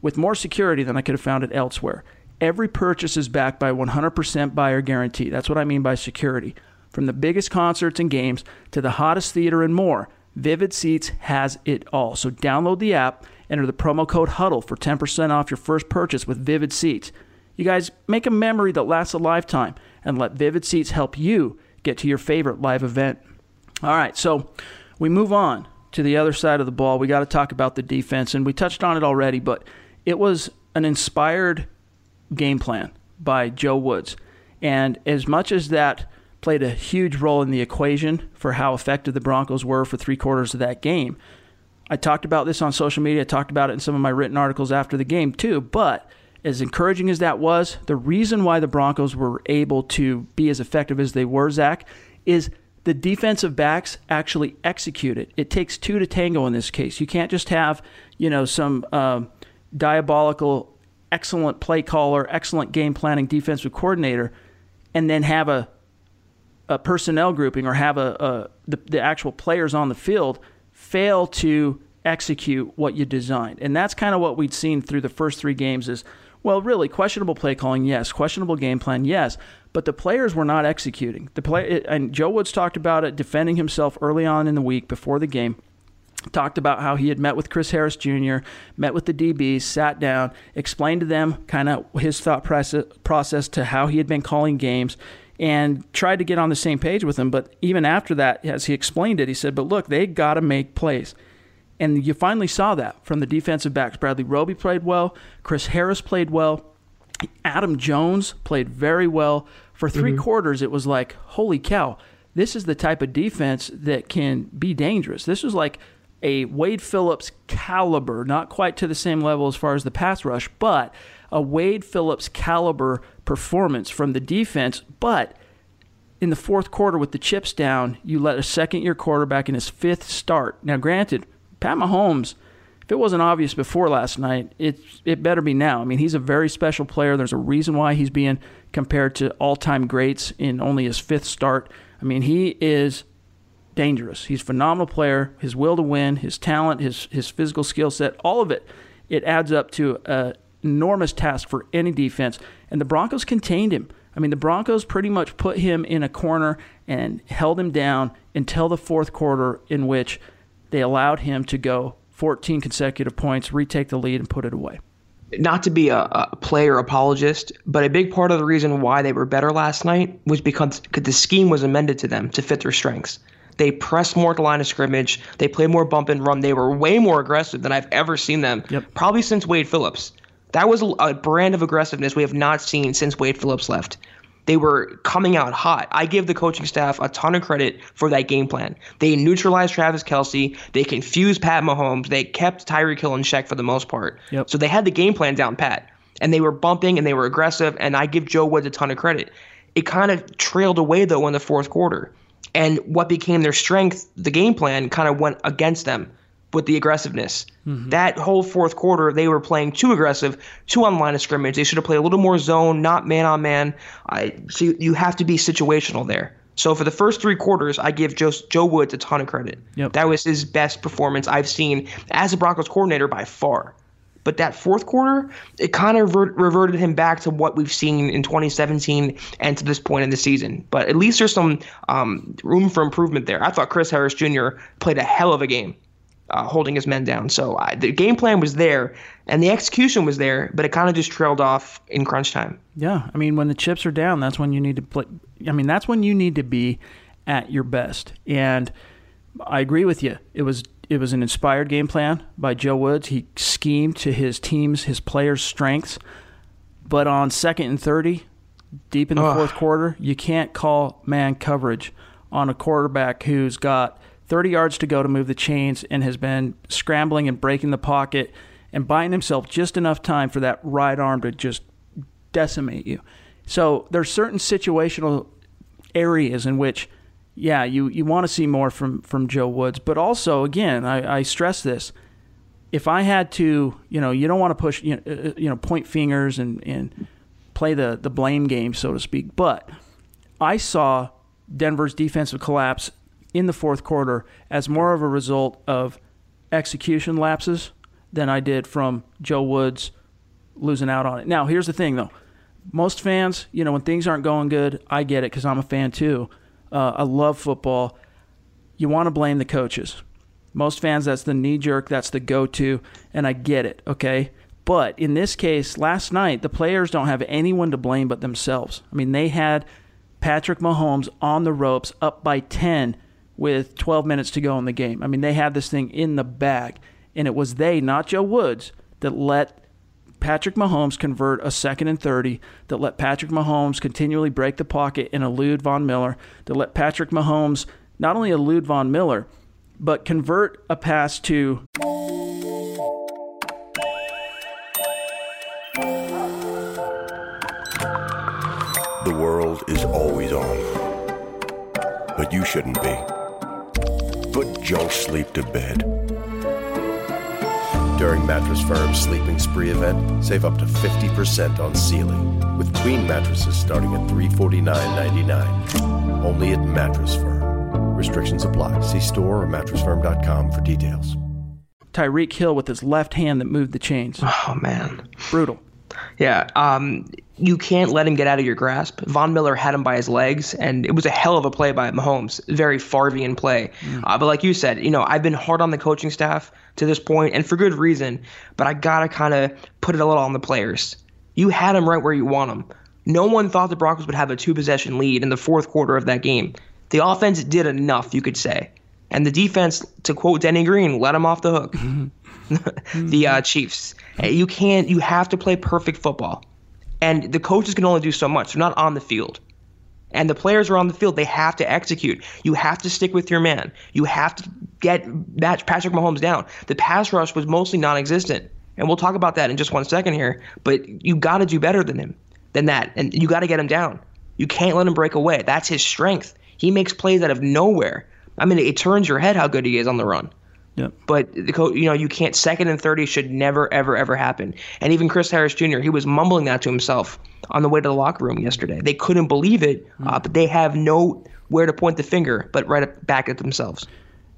Speaker 1: with more security than I could have found it elsewhere. Every purchase is backed by 100% buyer guarantee. That's what I mean by security. From the biggest concerts and games to the hottest theater and more, Vivid Seats has it all. So download the app, enter the promo code HUDDLE for 10% off your first purchase with Vivid Seats. You guys make a memory that lasts a lifetime and let Vivid Seats help you get to your favorite live event. All right, so we move on to the other side of the ball. We got to talk about the defense, and we touched on it already, but it was an inspired game plan by Joe Woods. And as much as that played a huge role in the equation for how effective the Broncos were for three quarters of that game, I talked about this on social media. I talked about it in some of my written articles after the game, too. But as encouraging as that was, the reason why the Broncos were able to be as effective as they were, Zach, is the defensive backs actually execute it. It takes two to tango in this case. You can't just have, you know, some uh, diabolical, excellent play caller, excellent game planning defensive coordinator, and then have a a personnel grouping or have a, a the, the actual players on the field fail to execute what you designed. And that's kind of what we'd seen through the first three games is well, really, questionable play calling, yes. Questionable game plan, yes. But the players were not executing. The play, and Joe Woods talked about it, defending himself early on in the week before the game. Talked about how he had met with Chris Harris Jr., met with the DBs, sat down, explained to them kind of his thought process to how he had been calling games, and tried to get on the same page with them. But even after that, as he explained it, he said, But look, they got to make plays. And you finally saw that from the defensive backs. Bradley Roby played well. Chris Harris played well. Adam Jones played very well. For 3 mm-hmm. quarters, it was like, holy cow, this is the type of defense that can be dangerous. This was like a Wade Phillips caliber, not quite to the same level as far as the pass rush, but a Wade Phillips caliber performance from the defense. But in the fourth quarter, with the chips down, you let a second year quarterback in his fifth start. Now, granted, Pat Mahomes, if it wasn't obvious before last night, it it better be now. I mean, he's a very special player. There's a reason why he's being compared to all-time greats in only his fifth start. I mean, he is dangerous. He's a phenomenal player. His will to win, his talent, his his physical skill set, all of it, it adds up to an enormous task for any defense. And the Broncos contained him. I mean, the Broncos pretty much put him in a corner and held him down until the fourth quarter, in which they allowed him to go 14 consecutive points, retake the lead, and put it away.
Speaker 2: Not to be a, a player apologist, but a big part of the reason why they were better last night was because the scheme was amended to them to fit their strengths. They pressed more at the line of scrimmage. They played more bump and run. They were way more aggressive than I've ever seen them, yep. probably since Wade Phillips. That was a brand of aggressiveness we have not seen since Wade Phillips left. They were coming out hot. I give the coaching staff a ton of credit for that game plan. They neutralized Travis Kelce. They confused Pat Mahomes. They kept Tyreek Hill in check for the most part. Yep. So they had the game plan down pat. And they were bumping and they were aggressive. And I give Joe Woods a ton of credit. It kind of trailed away, though, in the fourth quarter. And what became their strength, the game plan, kind of went against them with the aggressiveness. Mm-hmm. That whole fourth quarter, they were playing too aggressive, too on line of scrimmage. They should have played a little more zone, not man on man. I so you have to be situational there. So for the first three quarters, I give Joe, Joe Woods a ton of credit.
Speaker 1: Yep.
Speaker 2: That was his best performance I've seen as a Broncos coordinator by far. But that fourth quarter, it kind of reverted him back to what we've seen in 2017 and to this point in the season. But at least there's some um, room for improvement there. I thought Chris Harris Jr. played a hell of a game. Uh, holding his men down. So I, the game plan was there and the execution was there, but it kind of just trailed off in crunch time.
Speaker 1: Yeah, I mean, when the chips are down, that's when you need to play. I mean, that's when you need to be at your best. And I agree with you. It was it was an inspired game plan by Joe Woods. He schemed to his team's his players' strengths. But on second and thirty, deep in the
Speaker 2: Ugh.
Speaker 1: fourth quarter, you can't call man coverage on a quarterback who's got 30 yards to go to move the chains and has been scrambling and breaking the pocket and buying himself just enough time for that right arm to just decimate you. So there's certain situational areas in which, yeah, you, you want to see more from, from Joe Woods. But also, again, I, I stress this. If I had to, you know, you don't want to push, you know, uh, you know point fingers and, and play the, the blame game, so to speak. But I saw Denver's defensive collapse in the fourth quarter as more of a result of execution lapses than I did from Joe Woods losing out on it. Now, here's the thing, though. Most fans, you know, when things aren't going good, I get it because I'm a fan too. Uh, I love football. You want to blame the coaches. Most fans, that's the knee jerk, that's the go to, and I get it, okay? But in this case, last night, the players don't have anyone to blame but themselves. I mean, they had Patrick Mahomes on the ropes, up by 10 with 12 minutes to go in the game. I mean, they had this thing in the bag, and it was they, not Joe Woods, that let Patrick Mahomes convert a second and 30, that let Patrick Mahomes continually break the pocket and elude Von Miller, that let Patrick Mahomes not only elude Von Miller, but convert a pass to
Speaker 5: The world is always on. But you shouldn't be. Put junk sleep to bed. During Mattress Firm's Sleeping Spree event, save up to 50% on Sealy, with queen mattresses starting at $349.99. Only at Mattress Firm. Restrictions apply. See store or mattressfirm.com for details.
Speaker 1: Tyreek Hill with his left hand that moved the chains.
Speaker 2: Oh, man.
Speaker 1: Brutal.
Speaker 2: Yeah, um, you can't let him get out of your grasp. Von Miller had him by his legs, and it was a hell of a play by Mahomes. Very Farvian play. Uh, but like you said, you know, I've been hard on the coaching staff to this point, and for good reason. But I gotta kind of put it a little on the players. You had him right where you want him. No one thought the Broncos would have a two possession lead in the fourth quarter of that game. The offense did enough, you could say, and the defense, to quote Denny Green, let him off the hook. the uh, Chiefs. Eh, you can't. You have to play perfect football, and the coaches can only do so much. They're not on the field, and the players are on the field. They have to execute. You have to stick with your man. You have to get Patrick Mahomes down. The pass rush was mostly non-existent, and we'll talk about that in just one second here. But you got to do better than him, than that, and you got to get him down. You can't let him break away. That's his strength. He makes plays out of nowhere. I mean, it turns your head how good he is on the run.
Speaker 1: Yep.
Speaker 2: But the co- you know, you can't. Second and thirty should never, ever, ever happen. And even Chris Harris Jr. He was mumbling that to himself on the way to the locker room yesterday. They couldn't believe it, uh, but they have no where to point the finger, but right back at themselves.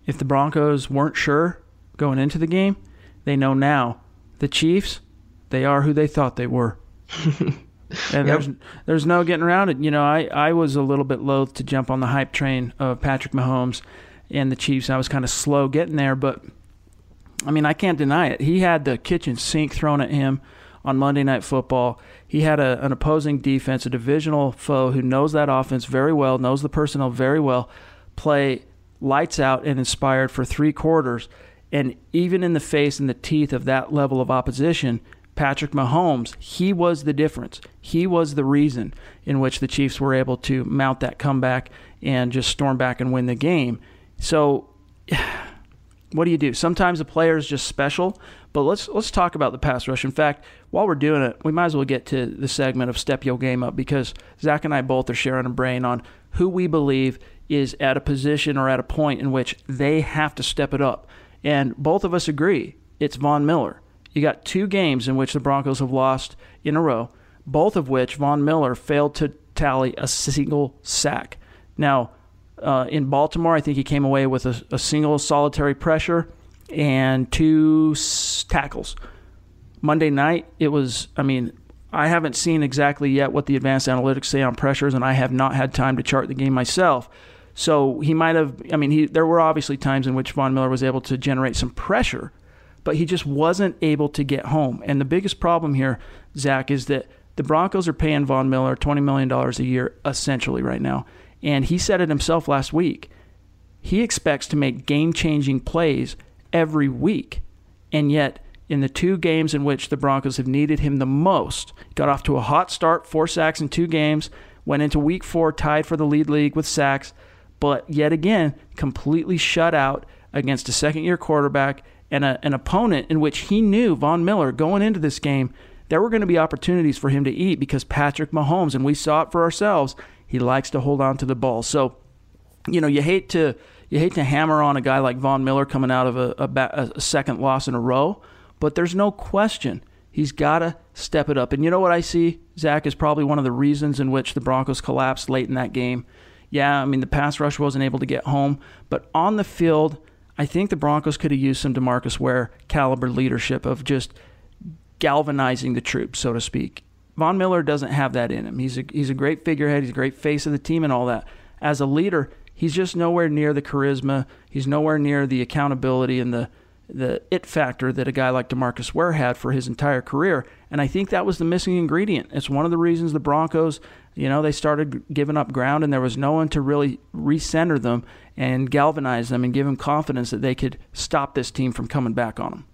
Speaker 1: If the Broncos weren't sure going into the game, they know now. The Chiefs, they are who they thought they were. and there's there's no getting around it. You know, I, I was a little bit loath to jump on the hype train of Patrick Mahomes and the Chiefs. I was kind of slow getting there, but I mean, I can't deny it. He had the kitchen sink thrown at him on Monday Night Football. He had a, an opposing defense, a divisional foe who knows that offense very well, knows the personnel very well, play lights out and inspired for three quarters. And even in the face and the teeth of that level of opposition, Patrick Mahomes, he was the difference. He was the reason in which the Chiefs were able to mount that comeback and just storm back and win the game. So, what do you do? Sometimes a player is just special, but let's let's talk about the pass rush. In fact, while we're doing it, we might as well get to the segment of Step Your Game Up because Zach and I both are sharing a brain on who we believe is at a position or at a point in which they have to step it up. And both of us agree it's Von Miller. You got two games in which the Broncos have lost in a row, both of which Von Miller failed to tally a single sack. Now, uh, in Baltimore, I think he came away with a, a single solitary pressure and two s- tackles. Monday night, it was, I mean, I haven't seen exactly yet what the advanced analytics say on pressures, and I have not had time to chart the game myself. So he might have, I mean, he, there were obviously times in which Von Miller was able to generate some pressure, but he just wasn't able to get home. And the biggest problem here, Zach, is that the Broncos are paying Von Miller $20 million a year essentially right now. And he said it himself last week. He expects to make game changing plays every week. And yet, in the two games in which the Broncos have needed him the most, got off to a hot start, four sacks in two games, went into week four tied for the lead league with sacks, but yet again, completely shut out against a second year quarterback and a, an opponent in which he knew, Von Miller, going into this game, there were going to be opportunities for him to eat because Patrick Mahomes, and we saw it for ourselves, he likes to hold on to the ball. So, you know, you hate to you hate to hammer on a guy like Von Miller coming out of a, a, a second loss in a row, but there's no question he's got to step it up. And you know what I see, Zach, is probably one of the reasons in which the Broncos collapsed late in that game. Yeah, I mean the pass rush wasn't able to get home, but on the field, I think the Broncos could have used some Demarcus Ware caliber leadership of just galvanizing the troops, so to speak. Von Miller doesn't have that in him. He's a, he's a great figurehead. He's a great face of the team and all that. As a leader, he's just nowhere near the charisma. He's nowhere near the accountability and the the it factor that a guy like Demarcus Ware had for his entire career. And I think that was the missing ingredient. It's one of the reasons the Broncos, you know, they started giving up ground and there was no one to really recenter them and galvanize them and give them confidence that they could stop this team from coming back on them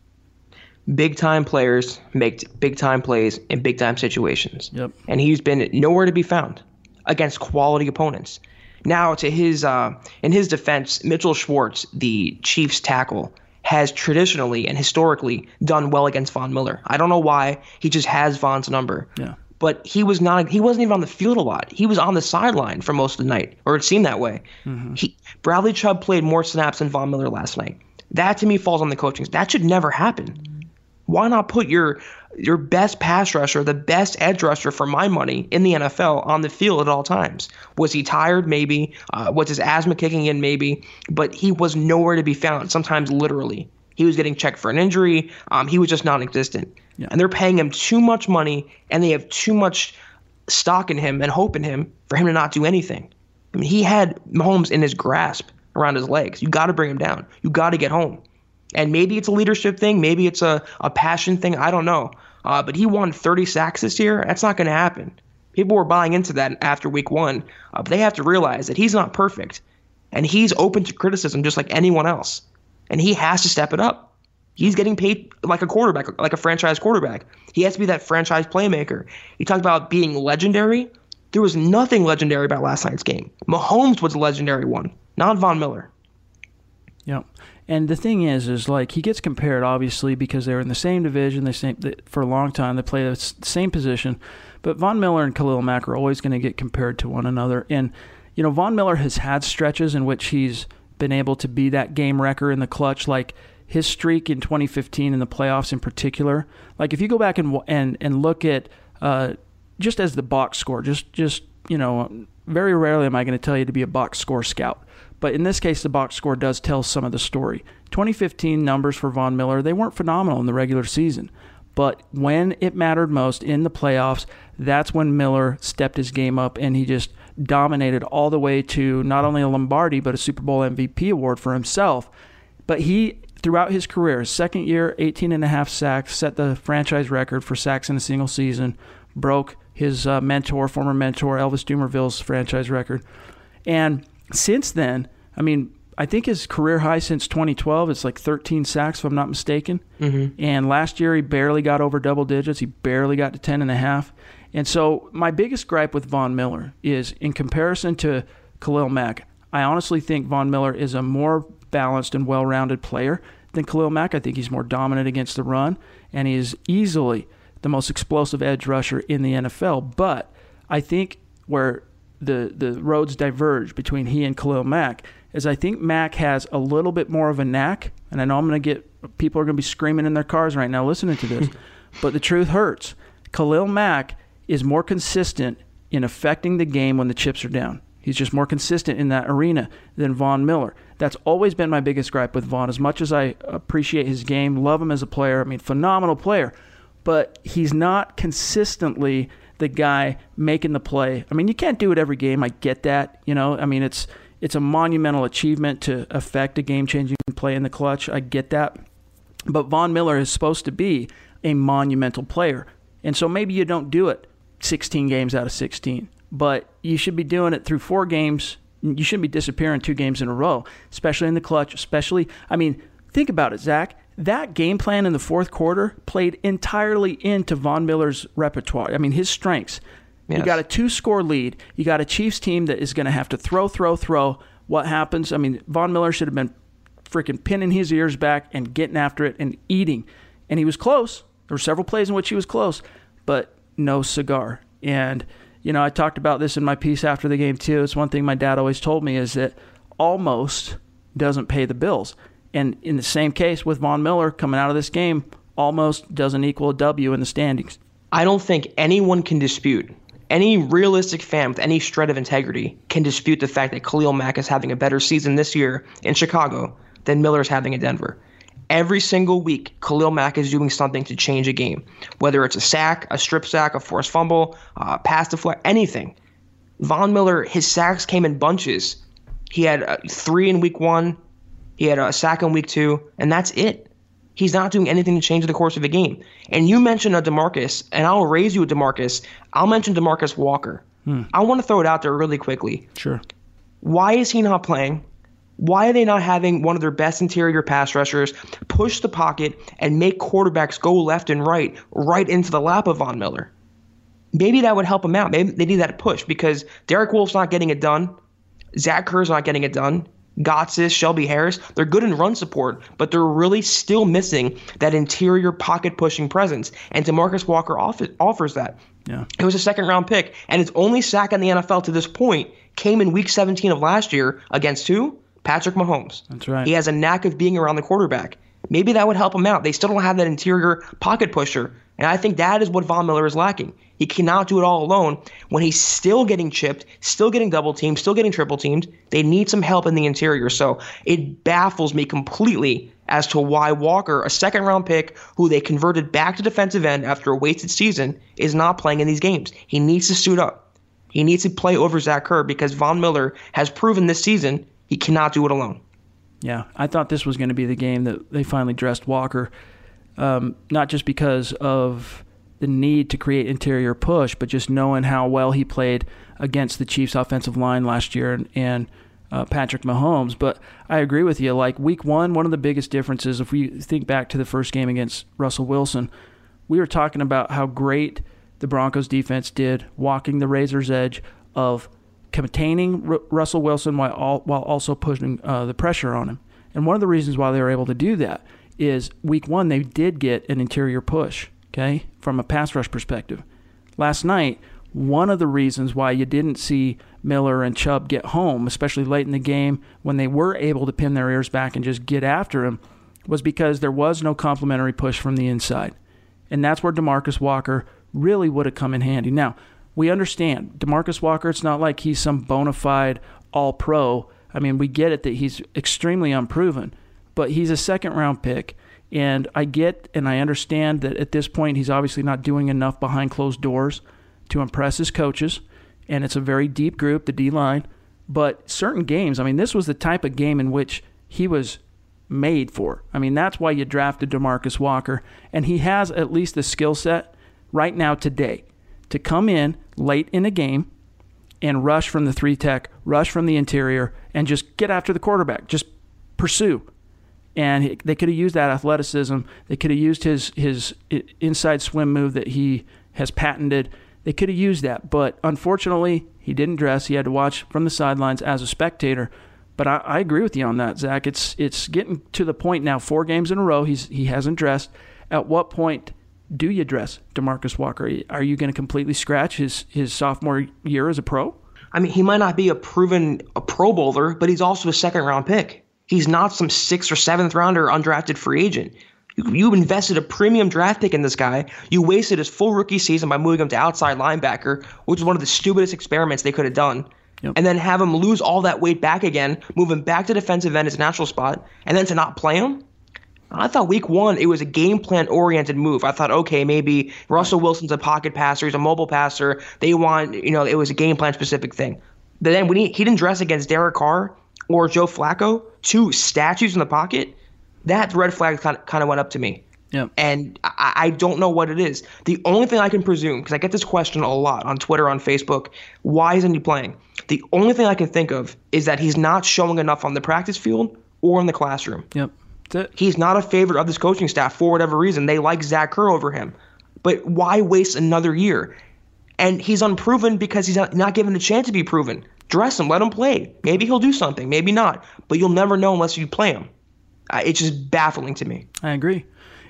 Speaker 2: big time players make big time plays in big time situations.
Speaker 1: Yep.
Speaker 2: And he's been nowhere to be found against quality opponents. Now, to his uh, in his defense, Mitchell Schwartz, the Chiefs tackle, has traditionally and historically done well against Von Miller. I don't know why. He just has Von's number.
Speaker 1: Yeah.
Speaker 2: But he was not. He wasn't even on the field a lot. He was on the sideline for most of the night, or it seemed that way. Mm-hmm. He Bradley Chubb played more snaps than Von Miller last night. That to me falls on the coaching. That should never happen. Why not put your your best pass rusher, the best edge rusher for my money in the NFL on the field at all times? Was he tired? Maybe. Uh, was his asthma kicking in? Maybe. But he was nowhere to be found. Sometimes literally, he was getting checked for an injury. Um, he was just non-existent. Yeah. And they're paying him too much money, and they have too much stock in him and hope in him for him to not do anything. I mean, he had Mahomes in his grasp around his legs. You got to bring him down. You got to get home. And maybe it's a leadership thing, maybe it's a, a passion thing. I don't know. Uh, but he won 30 sacks this year. That's not going to happen. People were buying into that after week one. Uh, but they have to realize that he's not perfect. And he's open to criticism just like anyone else. And he has to step it up. He's getting paid like a quarterback, like a franchise quarterback. He has to be that franchise playmaker. You talked about being legendary. There was nothing legendary about last night's game. Mahomes was the legendary one, not Von Miller.
Speaker 1: Yep. And the thing is, is like he gets compared obviously because they're in the same division. They same for a long time. They play the same position, but Von Miller and Khalil Mack are always going to get compared to one another. And you know, Von Miller has had stretches in which he's been able to be that game wrecker in the clutch, like his streak in 2015 in the playoffs in particular. Like if you go back and and and look at uh, just as the box score, just just you know, very rarely am I going to tell you to be a box score scout. But in this case, the box score does tell some of the story. 2015 numbers for Von Miller, they weren't phenomenal in the regular season. But when it mattered most in the playoffs, that's when Miller stepped his game up and he just dominated all the way to not only a Lombardi, but a Super Bowl MVP award for himself. But he, throughout his career, second year, 18 and a half sacks, set the franchise record for sacks in a single season, broke his uh, mentor, former mentor, Elvis Dumervil's franchise record. And since then, I mean, I think his career high since 2012 is like 13 sacks, if I'm not mistaken. Mm-hmm. And last year he barely got over double digits. He barely got to 10 and a half. And so my biggest gripe with Von Miller is in comparison to Khalil Mack, I honestly think Von Miller is a more balanced and well-rounded player than Khalil Mack. I think he's more dominant against the run, and he is easily the most explosive edge rusher in the NFL. But I think where the the roads diverge between he and Khalil Mack is I think Mack has a little bit more of a knack, and I know I'm going to get people are going to be screaming in their cars right now listening to this, but the truth hurts. Khalil Mack is more consistent in affecting the game when the chips are down. He's just more consistent in that arena than Von Miller. That's always been my biggest gripe with Von. As much as I appreciate his game, love him as a player, I mean, phenomenal player, but he's not consistently the guy making the play. I mean, you can't do it every game. I get that. You know, I mean, it's it's a monumental achievement to affect a game-changing play in the clutch. I get that. But Von Miller is supposed to be a monumental player. And so maybe you don't do it 16 games out of 16, but you should be doing it through four games. You shouldn't be disappearing two games in a row, especially in the clutch, especially, I mean, think about it, Zach. That game plan in the fourth quarter played entirely into Von Miller's repertoire. I mean, his strengths. Yes. You got a two score lead. You got a Chiefs team that is going to have to throw, throw, throw. What happens? I mean, Von Miller should have been freaking pinning his ears back and getting after it and eating. And he was close. There were several plays in which he was close, but no cigar. And, you know, I talked about this in my piece after the game, too. It's one thing my dad always told me is that almost doesn't pay the bills. And in the same case with Von Miller coming out of this game, almost doesn't equal a W in the standings.
Speaker 2: I don't think anyone can dispute, any realistic fan with any shred of integrity can dispute the fact that Khalil Mack is having a better season this year in Chicago than Miller's having in Denver. Every single week, Khalil Mack is doing something to change a game, whether it's a sack, a strip sack, a forced fumble, uh, pass deflect, anything. Von Miller, his sacks came in bunches. He had uh, three in week one, he had a sack in week two, and that's it. He's not doing anything to change the course of the game. And you mentioned a Demarcus, and I'll raise you a Demarcus. I'll mention Demarcus Walker. Hmm. I want to throw it out there really quickly.
Speaker 1: Sure.
Speaker 2: Why is he not playing? Why are they not having one of their best interior pass rushers push the pocket and make quarterbacks go left and right, right into the lap of Von Miller? Maybe that would help them out. Maybe they need that push because Derek Wolfe's not getting it done. Zach Kerr's not getting it done. Gotsis, Shelby Harris, they're good in run support, but they're really still missing that interior pocket pushing presence. And Demarcus Walker off- offers that.
Speaker 1: Yeah.
Speaker 2: It was a second round pick, and its only sack in the NFL to this point came in week 17 of last year against who? Patrick Mahomes.
Speaker 1: That's right.
Speaker 2: He has a knack of being around the quarterback. Maybe that would help him out. They still don't have that interior pocket pusher. And I think that is what Von Miller is lacking. He cannot do it all alone when he's still getting chipped, still getting double teamed, still getting triple teamed. They need some help in the interior. So it baffles me completely as to why Walker, a second round pick who they converted back to defensive end after a wasted season, is not playing in these games. He needs to suit up. He needs to play over Zach Kerr because Von Miller has proven this season he cannot do it alone.
Speaker 1: Yeah, I thought this was going to be the game that they finally dressed Walker, um, not just because of the need to create interior push, but just knowing how well he played against the Chiefs' offensive line last year and, and uh, Patrick Mahomes. But I agree with you. Like week one, one of the biggest differences, if we think back to the first game against Russell Wilson, we were talking about how great the Broncos defense did walking the razor's edge of containing R- Russell Wilson while all, while also pushing uh, the pressure on him. And one of the reasons why they were able to do that is week one they did get an interior push, okay, from a pass rush perspective. Last night, one of the reasons why you didn't see Miller and Chubb get home, especially late in the game when they were able to pin their ears back and just get after him, was because there was no complementary push from the inside. And that's where Demarcus Walker really would have come in handy. Now, we understand Demarcus Walker. It's not like he's some bona fide All Pro. I mean, we get it that he's extremely unproven, but he's a second round pick. And I get and I understand that at this point he's obviously not doing enough behind closed doors to impress his coaches. And it's a very deep group, the D line. But certain games, I mean, this was the type of game in which he was made for. I mean, that's why you drafted Demarcus Walker. And he has at least the skill set right now today to come in late in a game and rush from the three tech, rush from the interior, and just get after the quarterback, just pursue. And they could have used that athleticism. They could have used his his inside swim move that he has patented. They could have used that, but unfortunately, he didn't dress. He had to watch from the sidelines as a spectator. But I, I agree with you on that, Zach. It's it's getting to the point now. Four games in a row, he's he hasn't dressed. At what point do you dress Demarcus Walker? Are you going to completely scratch his his sophomore year as a pro?
Speaker 2: I mean, he might not be a proven a Pro Bowler, but he's also a second round pick. He's not some sixth or seventh rounder undrafted free agent. You, you invested a premium draft pick in this guy. You wasted his full rookie season by moving him to outside linebacker, which is one of the stupidest experiments they could have done. yep. and then have him lose all that weight back again, move him back to defensive end, his natural spot, and then to not play him. I thought week one it was a game plan oriented move. I thought, okay, maybe Russell Wilson's a pocket passer, he's a mobile passer. They want, you know, it was a game plan specific thing. But then when he, he didn't dress against Derek Carr or Joe Flacco, two statues in the pocket, that red flag kind of, kind of went up to me.
Speaker 1: Yep.
Speaker 2: And I, I don't know what it is. The only thing I can presume, because I get this question a lot on Twitter, on Facebook, why isn't he playing? The only thing I can think of is that he's not showing enough on the practice field or in the classroom.
Speaker 1: Yep.
Speaker 2: He's not a favorite of this coaching staff for whatever reason. They like Zach Kerr over him. But why waste another year? And he's unproven because he's not, not given the chance to be proven. Dress him, let him play. Maybe he'll do something, maybe not. But you'll never know unless you play him. Uh, it's just baffling to me.
Speaker 1: I agree.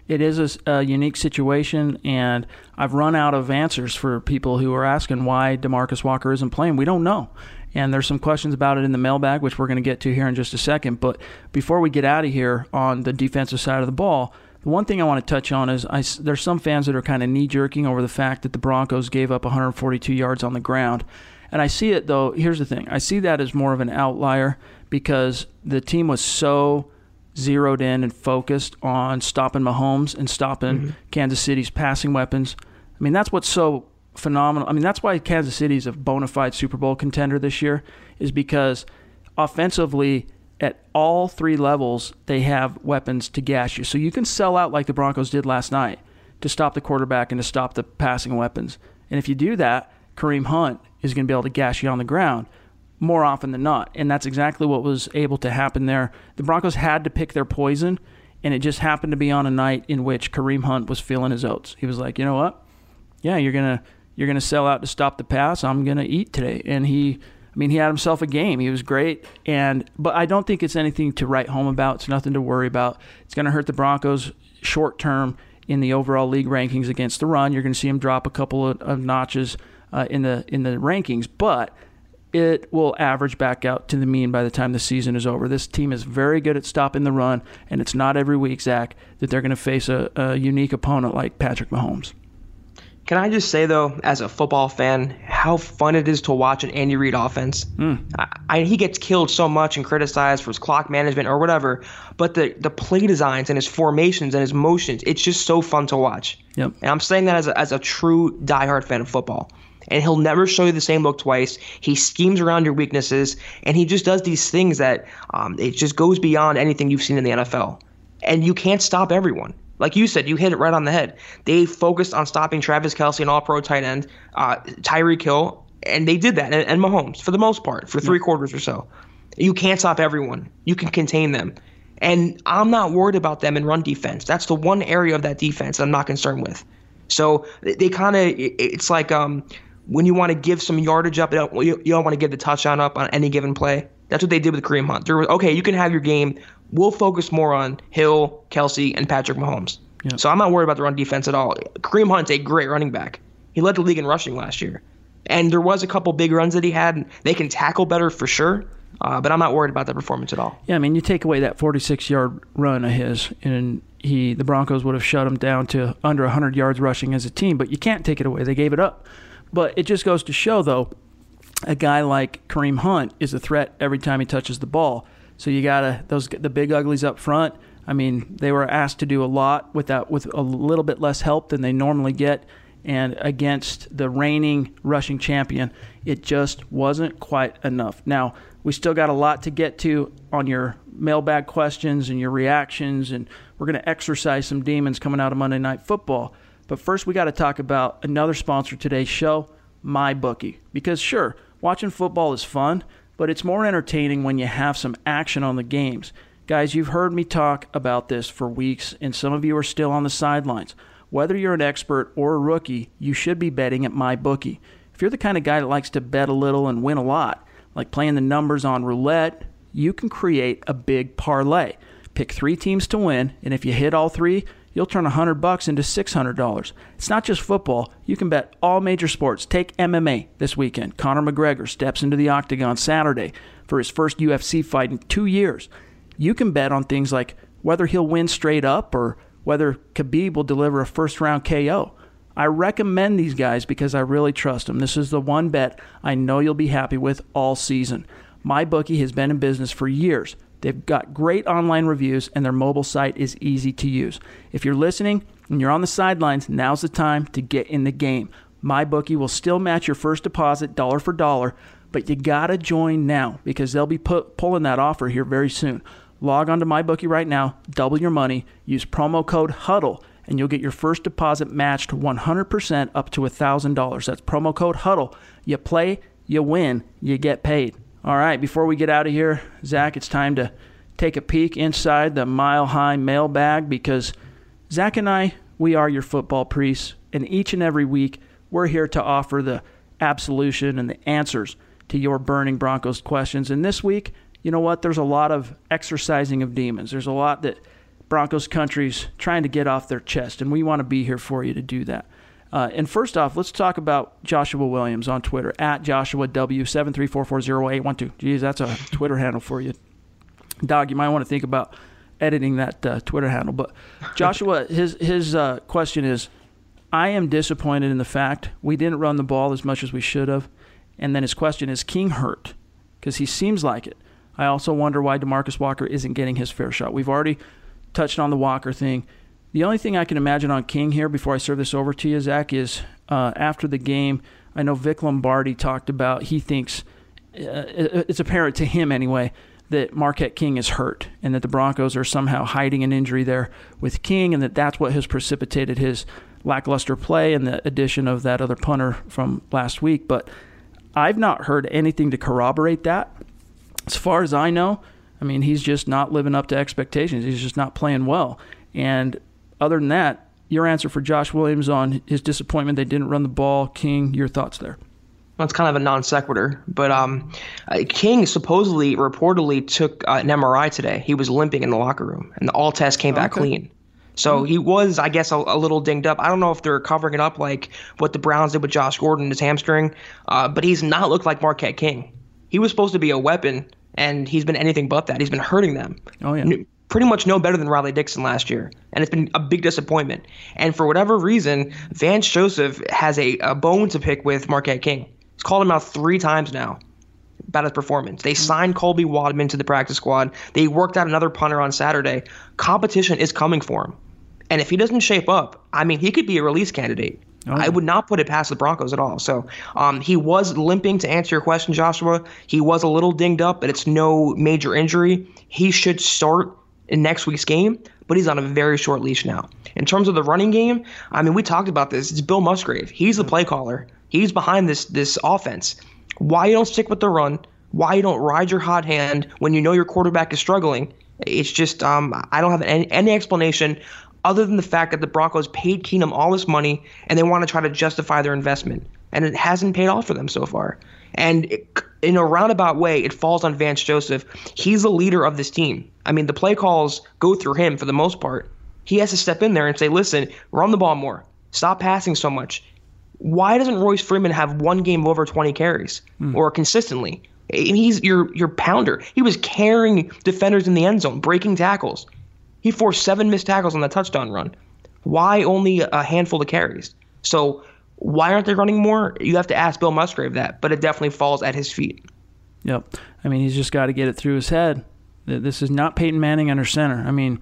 Speaker 1: It is a, a, unique situation, and I've run out of answers for people who are asking why Demarcus Walker isn't playing. We don't know. And there's some questions about it in the mailbag, which we're going to get to here in just a second. But before we get out of here on the defensive side of the ball, the one thing I want to touch on is I, there's some fans that are kind of knee jerking over the fact that the Broncos gave up 142 yards on the ground. And I see it, though. Here's the thing I see that as more of an outlier because the team was so zeroed in and focused on stopping Mahomes and stopping mm-hmm. Kansas City's passing weapons. I mean, that's what's so phenomenal. I mean, that's why Kansas City is a bona fide Super Bowl contender this year, is because offensively, at all three levels, they have weapons to gash you. So you can sell out like the Broncos did last night to stop the quarterback and to stop the passing weapons. And if you do that, Kareem Hunt is going to be able to gash you on the ground more often than not. And that's exactly what was able to happen there. The Broncos had to pick their poison, and it just happened to be on a night in which Kareem Hunt was feeling his oats. He was like, you know what? Yeah, you're going to you're going to sell out to stop the pass. I'm going to eat today. And he, I mean, he had himself a game. He was great. And but I don't think it's anything to write home about. It's nothing to worry about. It's going to hurt the Broncos short term in the overall league rankings against the run. You're going to see him drop a couple of, of notches uh, in the in the rankings, but it will average back out to the mean by the time the season is over. This team is very good at stopping the run, and it's not every week, Zach, that they're going to face a, a unique opponent like Patrick Mahomes.
Speaker 2: Can I just say though, as a football fan, how fun it is to watch an Andy Reid offense? Mm. I, I, he gets killed so much and criticized for his clock management or whatever, but the the play designs and his formations and his motions, it's just so fun to watch.
Speaker 1: Yep.
Speaker 2: And I'm saying that as a, as a true diehard fan of football. And he'll never show you the same look twice. He schemes around your weaknesses, and he just does these things that um, it just goes beyond anything you've seen in the NFL. And you can't stop everyone. Like you said, you hit it right on the head. They focused on stopping Travis Kelce, an all pro tight end, uh, Tyreek Hill, and they did that, and, and Mahomes for the most part, for three quarters or so. You can't stop everyone. You can contain them. And I'm not worried about them in run defense. That's the one area of that defense that I'm not concerned with. So they kind of, it's like um, when you want to give some yardage up, you don't, you don't want to give the touchdown up on any given play. That's what they did with Kareem Hunt. Okay, you can have your game we'll focus more on Hill, Kelce, and Patrick Mahomes. Yeah. So I'm not worried about the run defense at all. Kareem Hunt's a great running back. He led the league in rushing last year. And there was a couple big runs that he had. And They can tackle better for sure. Uh, but I'm not worried about that performance at all.
Speaker 1: Yeah, I mean, you take away that 46 yard run of his, and he the Broncos would have shut him down to under 100 yards rushing as a team. But you can't take it away. They gave it up. But it just goes to show, though, a guy like Kareem Hunt is a threat every time he touches the ball. So you gotta those the big uglies up front. I mean, they were asked to do a lot with that with a little bit less help than they normally get. And against the reigning rushing champion, it just wasn't quite enough. Now, we still got a lot to get to on your mailbag questions and your reactions, and we're going to exercise some demons coming out of Monday Night Football. But first, we got to talk about another sponsor today's show, MyBookie. Because, sure, watching football is fun, but it's more entertaining when you have some action on the games. Guys, you've heard me talk about this for weeks, and some of you are still on the sidelines. Whether you're an expert or a rookie, you should be betting at MyBookie. If you're the kind of guy that likes to bet a little and win a lot, like playing the numbers on roulette, you can create a big parlay. Pick three teams to win, and if you hit all three, you'll turn 100 bucks into $600. It's not just football. You can bet all major sports. Take MMA this weekend. Conor McGregor steps into the octagon Saturday for his first UFC fight in 2 years. You can bet on things like whether he'll win straight up or whether Khabib will deliver a first round KO. I recommend these guys because I really trust them. This is the one bet I know you'll be happy with all season. My bookie has been in business for years. They've got great online reviews and their mobile site is easy to use. If you're listening and you're on the sidelines, now's the time to get in the game. MyBookie will still match your first deposit dollar for dollar, but you got to join now because they'll be put, pulling that offer here very soon. Log on to MyBookie right now, double your money, use promo code HUDDLE, and you'll get your first deposit matched 100% up to $1,000. That's promo code HUDDLE. You play, you win, you get paid. All right, before we get out of here, Zach, it's time to take a peek inside the mile high mailbag because Zach and I, we are your football priests, and each and every week we're here to offer the absolution and the answers to your burning Broncos questions. And this week, you know what? There's a lot of exercising of demons. There's a lot that Broncos country's trying to get off their chest, and we want to be here for you to do that. Uh, and first off, let's talk about Joshua Williams on Twitter at Joshua W seven three four four zero eight one two. Geez, that's a Twitter handle for you, dog. You might want to think about editing that uh, Twitter handle. But Joshua, his his uh, question is, I am disappointed in the fact we didn't run the ball as much as we should have. And then his question is, King hurt? Because he seems like it. I also wonder why Demarcus Walker isn't getting his fair shot. We've already touched on the Walker thing. The only thing I can imagine on King here before I serve this over to you, Zach, is uh, after the game, I know Vic Lombardi talked about he thinks uh, it's apparent to him anyway that Marquette King is hurt and that the Broncos are somehow hiding an injury there with King and that that's what has precipitated his lackluster play and the addition of that other punter from last week. But I've not heard anything to corroborate that. As far as I know, I mean, he's just not living up to expectations. He's just not playing well. And other than that, your answer for Josh Williams on his disappointment they didn't run the ball, King, your thoughts there?
Speaker 2: Well, it's kind of a non sequitur, but um, uh, King supposedly, reportedly took uh, an MRI today. He was limping in the locker room, and the all test came back okay. clean. So he was, I guess, a, a, little dinged up. I don't know if they're covering it up like what the Browns did with Josh Gordon, his hamstring, uh, but he's not looked like Marquette King. He was supposed to be a weapon, and he's been anything but that. He's been hurting them.
Speaker 1: Oh yeah.
Speaker 2: Pretty much no better than Riley Dixon last year, and it's been a big disappointment. And for whatever reason, Vance Joseph has a, a bone to pick with Marquette King. He's called him out three times now about his performance. They signed Colby Wadman to the practice squad. They worked out another punter on Saturday. Competition is coming for him. And if he doesn't shape up, I mean, he could be a release candidate. Oh. I would not put it past the Broncos at all. So um, he was limping to answer your question, Joshua. He was a little dinged up, but it's no major injury. He should start in next week's game, but he's on a very short leash now. In terms of the running game, I mean, we talked about this. It's Bill Musgrave. He's the play caller. He's behind this this offense. Why you don't stick with the run? Why you don't ride your hot hand when you know your quarterback is struggling? It's just um, I don't have any, any explanation other than the fact that the Broncos paid Keenum all this money and they want to try to justify their investment. And it hasn't paid off for them so far. And it, in a roundabout way, it falls on Vance Joseph. He's the leader of this team. I mean, the play calls go through him for the most part. He has to step in there and say, listen, run the ball more. Stop passing so much. Why doesn't Royce Freeman have one game of over 20 carries mm. or consistently? He's your your pounder. He was carrying defenders in the end zone, breaking tackles. He forced seven missed tackles on the touchdown run. Why only a handful of carries? So why aren't they running more? You have to ask Bill Musgrave that, but it definitely falls at his feet.
Speaker 1: Yep. I mean, he's just got to get it through his head. That this is not Peyton Manning under center. I mean,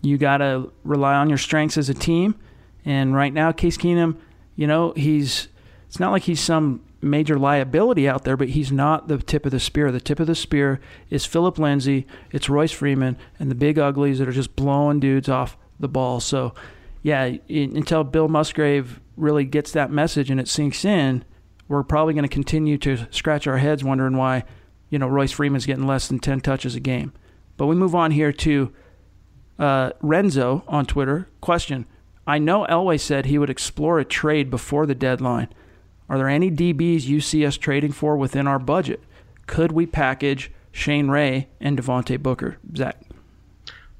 Speaker 1: you got to rely on your strengths as a team. And right now, Case Keenum, you know, he's it's not like he's some major liability out there, but he's not the tip of the spear. The tip of the spear is Phillip Lindsay, it's Royce Freeman, and the big uglies that are just blowing dudes off the ball. So, yeah, until Bill Musgrave really gets that message and it sinks in, we're probably going to continue to scratch our heads wondering why, you know, Royce Freeman's getting less than 10 touches a game. But we move on here to uh, Renzo on Twitter. Question I know Elway said he would explore a trade before the deadline. Are there any DBs you see us trading for within our budget? Could we package Shane Ray and Devontae Booker? Zach.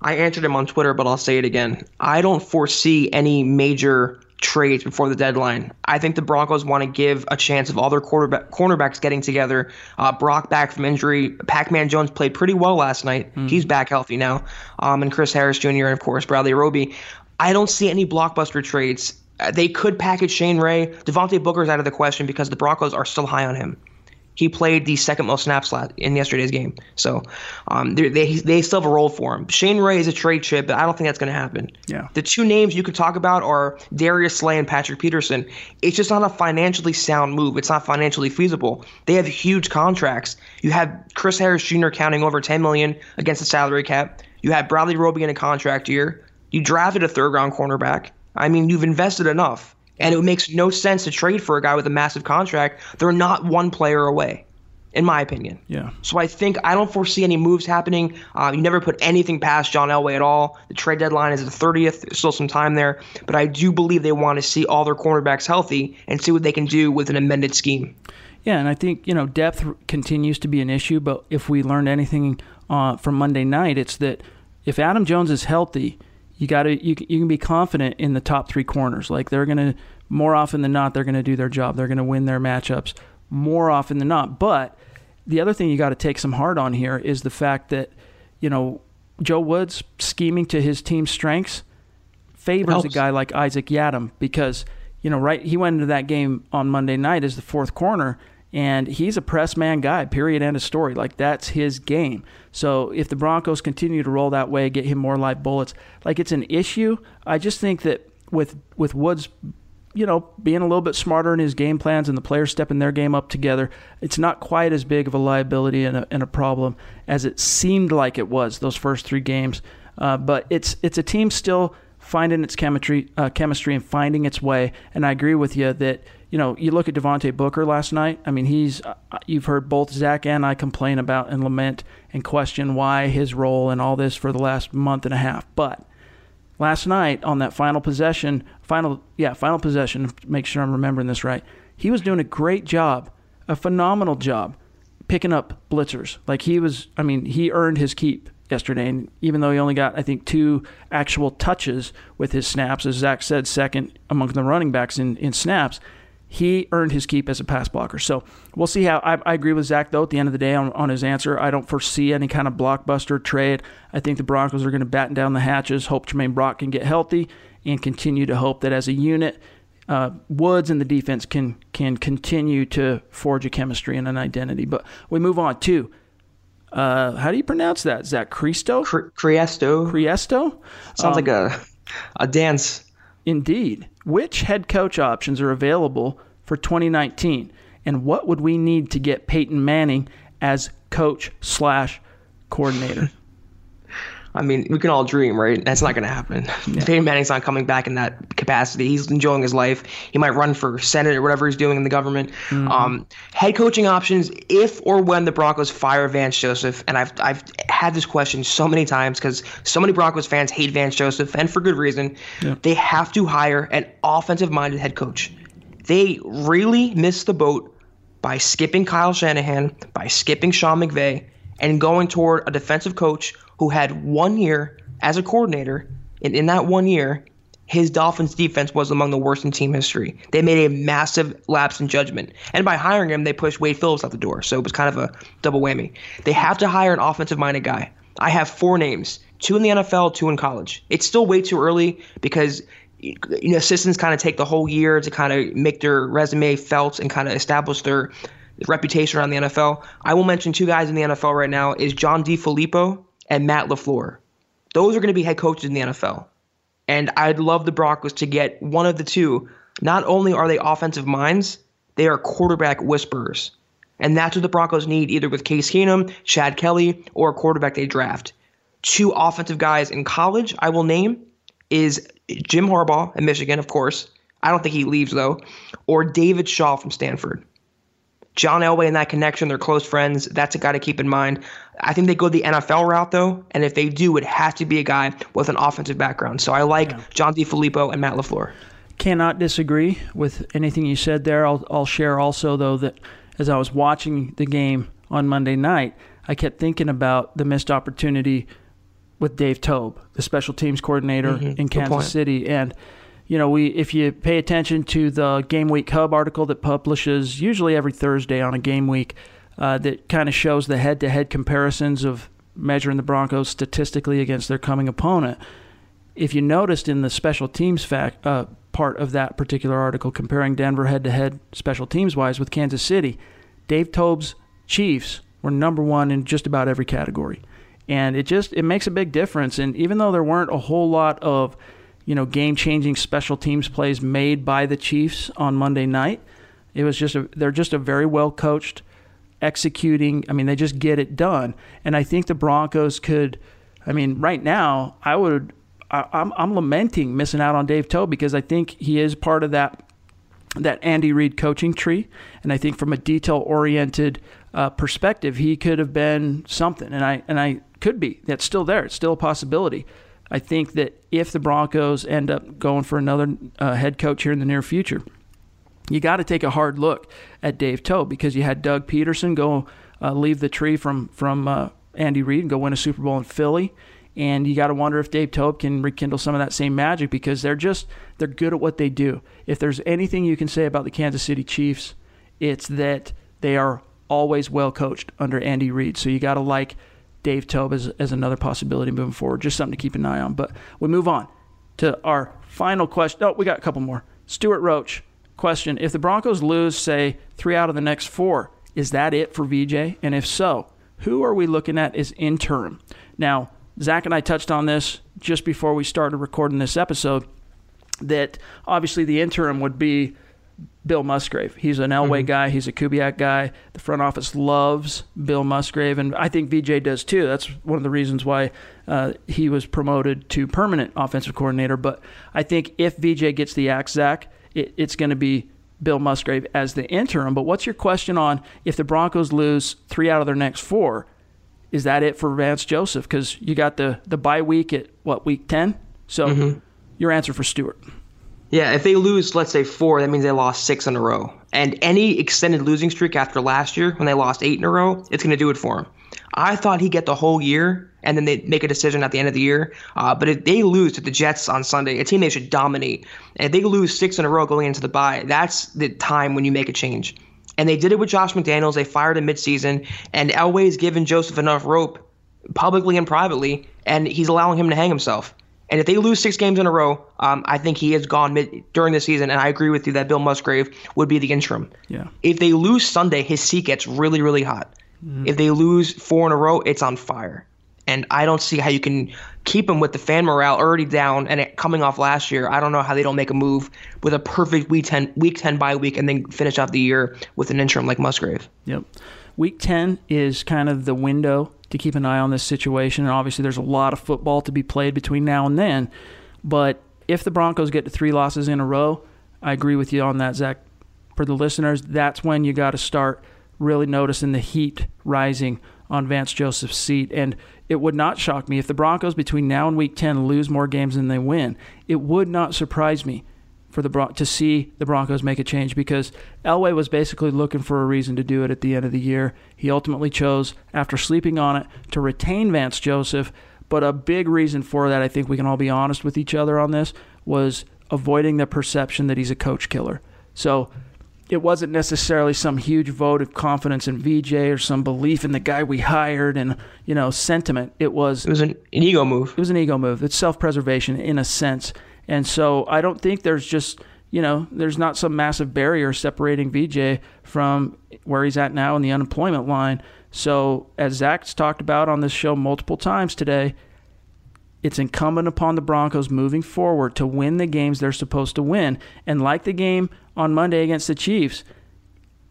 Speaker 2: I answered him on Twitter, but I'll say it again. I don't foresee any major trades before the deadline. I think the Broncos want to give a chance of all their quarterback, cornerbacks getting together. Uh, Brock back from injury. Pac-Man Jones played pretty well last night. Mm. He's back healthy now. Um, and Chris Harris Jr. and of course Bradley Roby. I don't see any blockbuster trades Uh, they could package Shane Ray. Devontae Booker's out of the question because the Broncos are still high on him. He played the second most snaps in yesterday's game, so um, they they still have a role for him. Shane Ray is a trade chip, but I don't think that's going to happen.
Speaker 1: Yeah.
Speaker 2: The two names you could talk about are Darius Slay and Patrick Peterson. It's just not a financially sound move. It's not financially feasible. They have huge contracts. You have Chris Harris Jr. counting over 10 million against the salary cap. You have Bradley Roby in a contract year. You drafted a third round cornerback. I mean, you've invested enough. And it makes no sense to trade for a guy with a massive contract. They're not one player away, in my opinion.
Speaker 1: Yeah.
Speaker 2: So I think I don't foresee any moves happening. Uh, you never put anything past John Elway at all. The trade deadline is the 30th. There's still some time there. But I do believe they want to see all their cornerbacks healthy and see what they can do with an amended scheme.
Speaker 1: Yeah, and I think you know depth continues to be an issue. But if we learned anything uh, from Monday night, it's that if Adam Jones is healthy you got to you, you can be confident in the top three corners. Like they're going to more often than not they're going to do their job. They're going to win their matchups more often than not. But the other thing you got to take some heart on here is the fact that you know Joe Woods scheming to his team's strengths favors a guy like Isaac Yiadom because you know right he went into that game on Monday night as the fourth corner and he's a press man guy. Period. End of story. Like that's his game. So if the Broncos continue to roll that way, get him more live bullets, like it's an issue. I just think that with with Woods, you know, being a little bit smarter in his game plans and the players stepping their game up together, it's not quite as big of a liability and a, and a problem as it seemed like it was those first three games. Uh, but it's it's a team still finding its chemistry, uh, chemistry and finding its way. And I agree with you that you know, you look at Devontae Booker last night. I mean, he's uh, you've heard both Zach and I complain about and lament and question why his role and all this for the last month and a half. But last night on that final possession, final yeah, final possession, make sure I'm remembering this right. He was doing a great job, a phenomenal job picking up blitzers. Like he was, I mean, he earned his keep yesterday. And even though he only got, I think, two actual touches with his snaps, as Zach said, second among the running backs in, in snaps, he earned his keep as a pass blocker. So we'll see how. I, I, agree with Zach though. At the end of the day, on, on his answer, I don't foresee any kind of blockbuster trade. I think the Broncos are going to batten down the hatches, hope Tramaine Brock can get healthy, and continue to hope that as a unit, uh, Woods and the defense can can continue to forge a chemistry and an identity. But we move on to. Uh, how do you pronounce that? Is that Cristo?
Speaker 2: Criesto.
Speaker 1: Criesto?
Speaker 2: Sounds um, like a a dance.
Speaker 1: Indeed. Which head coach options are available for 2019? And what would we need to get Peyton Manning as coach slash coordinator?
Speaker 2: I mean, we can all dream, right? That's not going to happen. Yeah. Peyton Manning's not coming back in that capacity. He's enjoying his life. He might run for Senate or whatever he's doing in the government. Mm-hmm. Um, head coaching options, if or when the Broncos fire Vance Joseph, and I've I've had this question so many times because so many Broncos fans hate Vance Joseph, and for good reason. Yeah. They have to hire an offensive-minded head coach. They really missed the boat by skipping Kyle Shanahan, by skipping Sean McVay, and going toward a defensive coach who had one year as a coordinator, and in that one year, his Dolphins defense was among the worst in team history. They made a massive lapse in judgment. And by hiring him, they pushed Wade Phillips out the door. So it was kind of a double whammy. They have to hire an offensive minded guy. I have four names two in the NFL, two in college. It's still way too early because you know, assistants kind of take the whole year to kind of make their resume felt and kind of establish their reputation around the NFL. I will mention two guys in the NFL right now is John DeFilippo and Matt LaFleur. Those are going to be head coaches in the NFL. And I'd love the Broncos to get one of the two. Not only are they offensive minds, they are quarterback whisperers. And that's what the Broncos need, either with Case Keenum, Chad Kelly, or a quarterback they draft. Two offensive guys in college I will name is Jim Harbaugh in Michigan, of course. I don't think he leaves, though, or David Shaw from Stanford. John Elway and that connection, they're close friends. That's a guy to keep in mind. I think they go the NFL route though, and if they do, it has to be a guy with an offensive background. So I like yeah. John DeFilippo and Matt LaFleur.
Speaker 1: Cannot disagree with anything you said there. I'll, I'll share also though that as I was watching the game on Monday night, I kept thinking about the missed opportunity with Dave Toub, the special teams coordinator mm-hmm. in Kansas City, and you know, we if you pay attention to the Game Week Hub article that publishes usually every Thursday on a game week, uh, that kind of shows the head-to-head comparisons of measuring the Broncos statistically against their coming opponent. If you noticed in the special teams fact uh, part of that particular article comparing Denver head to head special teams wise with Kansas City. Dave Toub's Chiefs were number one in just about every category. And it just it makes a big difference. And even though there weren't a whole lot of, you know, game changing special teams plays made by the Chiefs on Monday night, it was just a, they're just a very well coached, executing. I mean, they just get it done. And I think the Broncos could. I mean, right now, I would. I, I'm I'm lamenting missing out on Dave Toub because I think he is part of that that Andy Reid coaching tree, and I think from a detail oriented uh, perspective, he could have been something, and I and I could be. That's still there. It's still a possibility. I think that if the Broncos end up going for another uh, head coach here in the near future, you got to take a hard look at Dave Toub because you had Doug Pederson go uh, leave the tree from from uh, Andy Reid and go win a Super Bowl in Philly. And you got to wonder if Dave Toub can rekindle some of that same magic because they're just they're good at what they do. If there's anything you can say about the Kansas City Chiefs, it's that they are always well coached under Andy Reid. So you got to like Dave Toub as, as another possibility moving forward. Just something to keep an eye on. But we move on to our final question. Oh, we got a couple more. Stuart Roach question: If the Broncos lose, say three out of the next four, is that it for VJ? And if so, who are we looking at as interim? Now, Zach and I touched on this just before we started recording this episode. That obviously the interim would be Bill Musgrave. He's an Elway mm-hmm. guy. He's a Kubiak guy. The front office loves Bill Musgrave, and I think VJ does too. That's one of the reasons why uh, he was promoted to permanent offensive coordinator. But I think if VJ gets the axe, Zach, it, it's going to be Bill Musgrave as the interim. But what's your question on if the Broncos lose three out of their next four? Is that it for Vance Joseph? Because you got the the bye week at what week ten. So mm-hmm. your answer for Stuart.
Speaker 2: Yeah, if they lose, let's say four, that means they lost six in a row. And any extended losing streak after last year, when they lost eight in a row, it's going to do it for them. I thought he'd get the whole year, and then they'd make a decision at the end of the year. Uh, but if they lose to the Jets on Sunday, a team they should dominate, and if they lose six in a row going into the bye, that's the time when you make a change. And they did it with Josh McDaniels. They fired him midseason, and Elway's given Joseph enough rope, publicly and privately, and he's allowing him to hang himself. And if they lose six games in a row, um, I think he is gone mid during the season. And I agree with you that Bill Musgrave would be the interim.
Speaker 1: Yeah.
Speaker 2: If they lose Sunday, his seat gets really, really hot. Mm. If they lose four in a row, it's on fire. And I don't see how you can keep him with the fan morale already down and it coming off last year. I don't know how they don't make a move with a perfect week ten week ten bye week and then finish out the year with an interim like Musgrave.
Speaker 1: Yep. Week ten is kind of the window to keep an eye on this situation. And obviously, there's a lot of football to be played between now and then. But if the Broncos get to three losses in a row, I agree with you on that, Zach. For the listeners, that's when you got to start really noticing the heat rising on Vance Joseph's seat. And it would not shock me if the Broncos between now and week 10 lose more games than they win. It would not surprise me for the Bron- to see the Broncos make a change because Elway was basically looking for a reason to do it at the end of the year. He ultimately chose, after sleeping on it, to retain Vance Joseph. But a big reason for that, I think we can all be honest with each other on this, was avoiding the perception that he's a coach killer. So it wasn't necessarily some huge vote of confidence in VJ or some belief in the guy we hired and you know sentiment. It was
Speaker 2: it was an, an ego move.
Speaker 1: It was an ego move. It's self preservation in a sense. And so I don't think there's just, you know, there's not some massive barrier separating VJ from where he's at now in the unemployment line. So, as Zach's talked about on this show multiple times today, it's incumbent upon the Broncos moving forward to win the games they're supposed to win. And like the game on Monday against the Chiefs,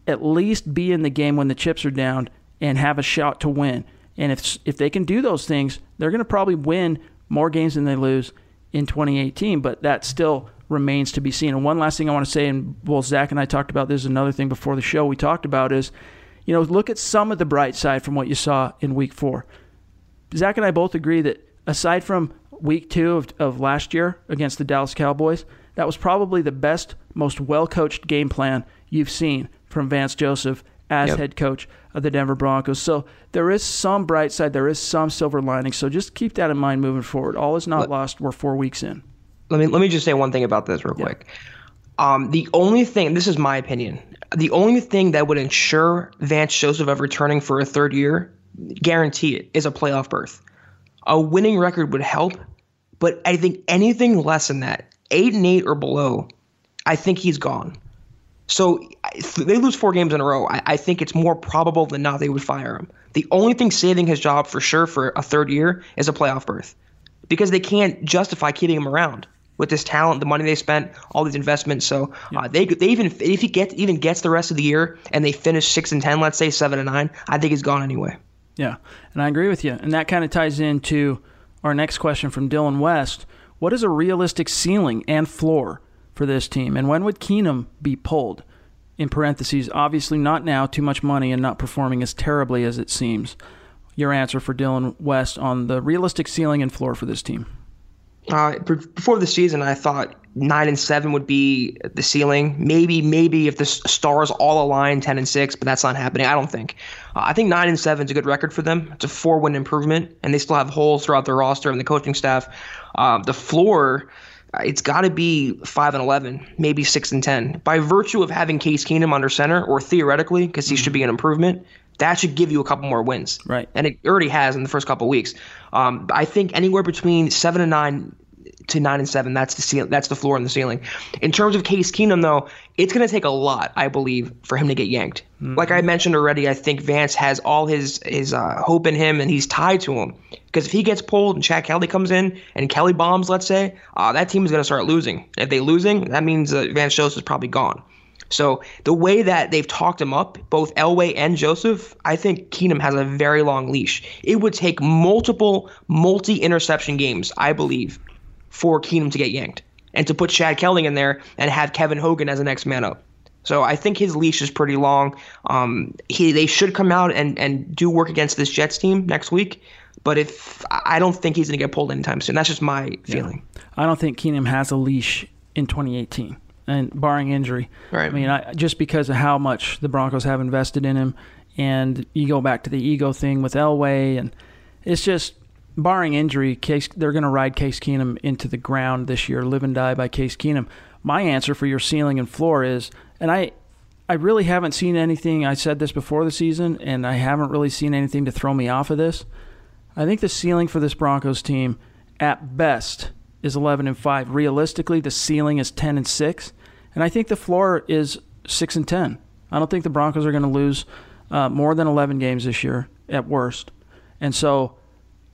Speaker 1: at least be in the game when the chips are down and have a shot to win. And if if they can do those things, they're going to probably win more games than they lose in 2018, but that still remains to be seen. And one last thing I want to say, and well, Zach and I talked about this, another thing before the show we talked about is, you know, look at some of the bright side from what you saw in week four. Zach and I both agree that aside from week two of, of last year against the Dallas Cowboys, that was probably the best, most well coached game plan you've seen from Vance Joseph as yep. head coach of the Denver Broncos. So there is some bright side, there is some silver lining. So just keep that in mind moving forward. All is not let, lost. We're four weeks in.
Speaker 2: Let me let me just say one thing about this real quick. Um, the only thing, this is my opinion, the only thing that would ensure Vance Joseph of returning for a third year, guarantee it, is a playoff berth. A winning record would help, but I think anything less than that, eight and eight or below, I think he's gone. So they lose four games in a row. I, I think it's more probable than not they would fire him. The only thing saving his job for sure for a third year is a playoff berth, because they can't justify keeping him around with this talent, the money they spent, all these investments. So uh, they they even if he gets even gets the rest of the year and they finish six and ten, let's say seven and nine, I think he's gone anyway.
Speaker 1: Yeah, and I agree with you, and that kind of ties into our next question from Dylan West. What is a realistic ceiling and floor for this team, and when would Keenum be pulled? In parentheses, obviously not now, too much money and not performing as terribly as it seems. Your answer for Dylan West on the realistic ceiling and floor for this team.
Speaker 2: Uh, before the season, I thought nine and seven would be the ceiling. Maybe, maybe if the stars all align, ten and six, but that's not happening. I don't think. Uh, I think nine and seven is a good record for them. It's a four-win improvement, and they still have holes throughout their roster and the coaching staff. Uh, the floor, it's got to be five and eleven, maybe six and ten, by virtue of having Case Keenum under center, or theoretically, because he should be an improvement that should give you a couple more wins.
Speaker 1: Right.
Speaker 2: And it already has in the first couple weeks. Um, I think anywhere between seven and nine to nine and seven. That's the ceiling. That's the floor and the ceiling. In terms of Case Keenum, though, it's going to take a lot, I believe, for him to get yanked. Mm-hmm. Like I mentioned already, I think Vance has all his his uh, hope in him, and he's tied to him. Because if he gets pulled and Chad Kelly comes in and Kelly bombs, let's say, uh, that team is going to start losing. If they losing, that means uh, Vance Joseph is probably gone. So the way that they've talked him up, both Elway and Joseph, I think Keenum has a very long leash. It would take multiple multi-interception games, I believe, for Keenum to get yanked and to put Chad Kelly in there and have Kevin Hogan as the next man up. So I think his leash is pretty long. Um, he they should come out and, and do work against this Jets team next week. But if I don't think he's going to get pulled anytime soon. That's just my feeling.
Speaker 1: Yeah. I don't think Keenum has a leash in 2018, and barring injury.
Speaker 2: Right. I
Speaker 1: mean, I, just because of how much the Broncos have invested in him, and you go back to the ego thing with Elway, and it's just barring injury, Case they're going to ride Case Keenum into the ground this year, live and die by Case Keenum. My answer for your ceiling and floor is, and I, I really haven't seen anything. I said this before the season, and I haven't really seen anything to throw me off of this. I think the ceiling for this Broncos team, at best, is 11 and five. Realistically, the ceiling is 10 and six, and I think the floor is six and 10. I don't think the Broncos are going to lose uh, more than 11 games this year at worst, and so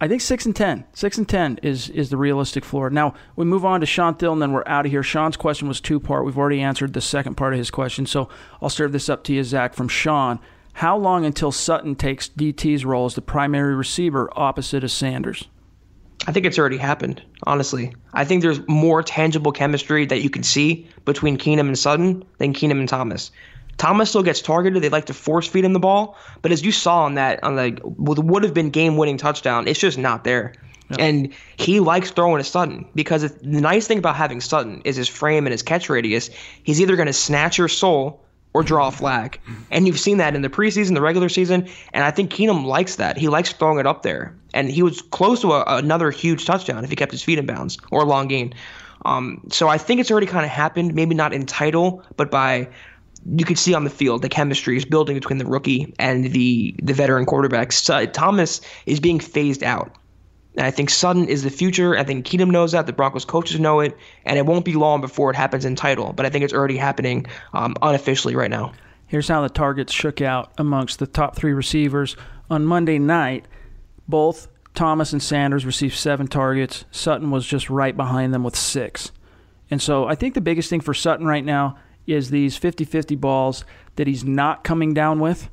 Speaker 1: I think six and ten. Six and ten is is the realistic floor. Now we move on to Sean Thill, and then we're out of here. Sean's question was two part. We've already answered the second part of his question, so I'll serve this up to you, Zach, from Sean. How long until Sutton takes DT's role as the primary receiver opposite of Sanders?
Speaker 2: I think it's already happened, honestly. I think there's more tangible chemistry that you can see between Keenum and Sutton than Keenum and Thomas. Thomas still gets targeted. They like to force feed him the ball, but as you saw on that, on like what would have been game winning touchdown, it's just not there. Yeah. And he likes throwing to Sutton because the nice thing about having Sutton is his frame and his catch radius. He's either going to snatch your soul or draw a flag. And you've seen that in the preseason, the regular season, and I think Keenum likes that. He likes throwing it up there. And he was close to a, another huge touchdown if he kept his feet in bounds or a long gain. Um, so I think it's already kind of happened, maybe not in title, but by you could see on the field the chemistry is building between the rookie and the the veteran quarterbacks. So, Thomas is being phased out. And I think Sutton is the future. I think Keenum knows that. The Broncos coaches know it. And it won't be long before it happens in title. But I think it's already happening um, unofficially right now.
Speaker 1: Here's how the targets shook out amongst the top three receivers. On Monday night, both Thomas and Sanders received seven targets. Sutton was just right behind them with six. And so I think the biggest thing for Sutton right now is these 50 50 balls that he's not coming down with.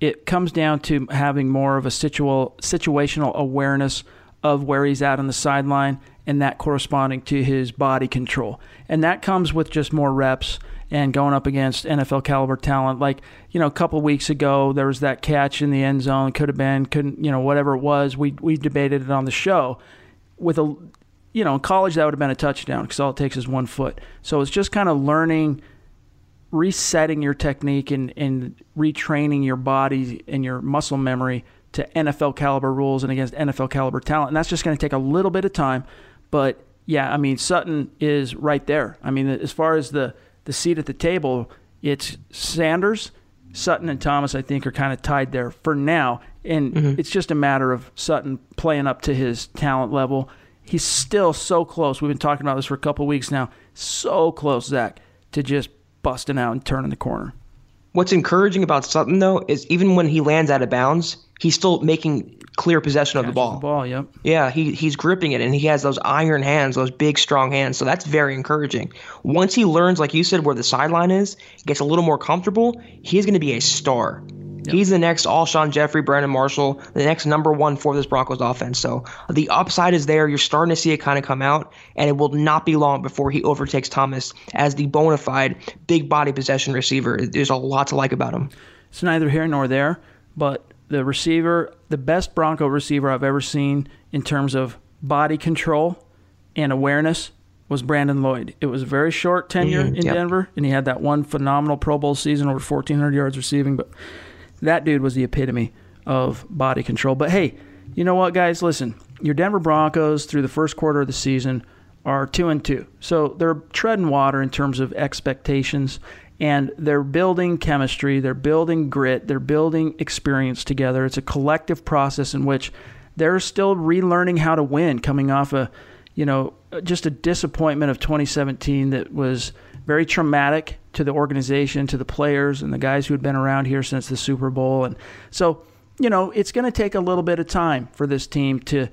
Speaker 1: It comes down to having more of a situal, situational awareness of where he's at on the sideline and that corresponding to his body control. And that comes with just more reps and going up against NFL caliber talent. Like, you know, a couple weeks ago, there was that catch in the end zone. Could have been, couldn't, you know, whatever it was. We, we debated it on the show. With a, you know, in college, that would have been a touchdown because all it takes is one foot. So it's just kind of learning resetting your technique and, and retraining your body and your muscle memory to NFL caliber rules and against NFL caliber talent. And that's just going to take a little bit of time. But yeah, I mean, Sutton is right there. I mean, as far as the, the seat at the table, it's Sanders, Sutton, and Thomas, I think, are kind of tied there for now. And mm-hmm. it's just a matter of Sutton playing up to his talent level he's still so close. We've been talking about this for a couple weeks now. So close, Zach, to just busting out and turning the corner.
Speaker 2: What's encouraging about Sutton though is even when he lands out of bounds, he's still making clear possession of the ball.
Speaker 1: The ball, yep.
Speaker 2: Yeah, he he's gripping it and he has those iron hands, those big strong hands. So that's very encouraging. Once he learns, like you said, where the sideline is, gets a little more comfortable, he's going to be a star. Yep. He's the next Alshon Jeffery, Brandon Marshall, the next number one for this Broncos offense. So the upside is there. You're starting to see it kind of come out, and it will not be long before he overtakes Thomas as the bona fide big body possession receiver. There's a lot to like about him.
Speaker 1: It's neither here nor there, but the receiver, the best Bronco receiver I've ever seen in terms of body control and awareness was Brandon Lloyd. It was a very short tenure mm-hmm. in yep. Denver, and he had that one phenomenal Pro Bowl season over 1,400 yards receiving, but – that dude was the epitome of body control. But hey, you know what, guys? Listen, your Denver Broncos through the first quarter of the season are two and two, so they're treading water in terms of expectations, and they're building chemistry, they're building grit, they're building experience together. It's a collective process in which they're still relearning how to win, coming off a, you know, just a disappointment of 2017 that was very traumatic to the organization, to the players, and the guys who had been around here since the Super Bowl. And so, you know, it's going to take a little bit of time for this team to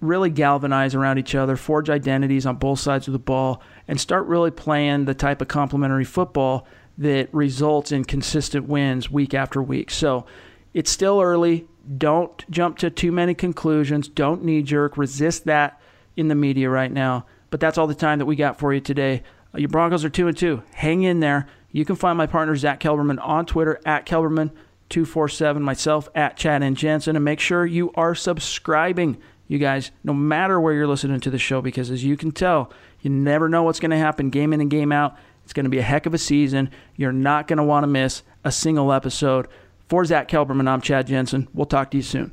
Speaker 1: really galvanize around each other, forge identities on both sides of the ball, and start really playing the type of complementary football that results in consistent wins week after week. So it's still early. Don't jump to too many conclusions. Don't knee jerk. Resist that in the media right now. But that's all the time that we got for you today. Your Broncos are two and two. Hang in there. You can find my partner Zach Kelberman on Twitter at Kelberman247, myself at Chad and Jensen, and make sure you are subscribing, you guys, no matter where you're listening to the show, because as you can tell, you never know what's going to happen game in and game out. It's going to be a heck of a season. You're not going to want to miss a single episode. For Zach Kelberman, I'm Chad Jensen. We'll talk to you soon.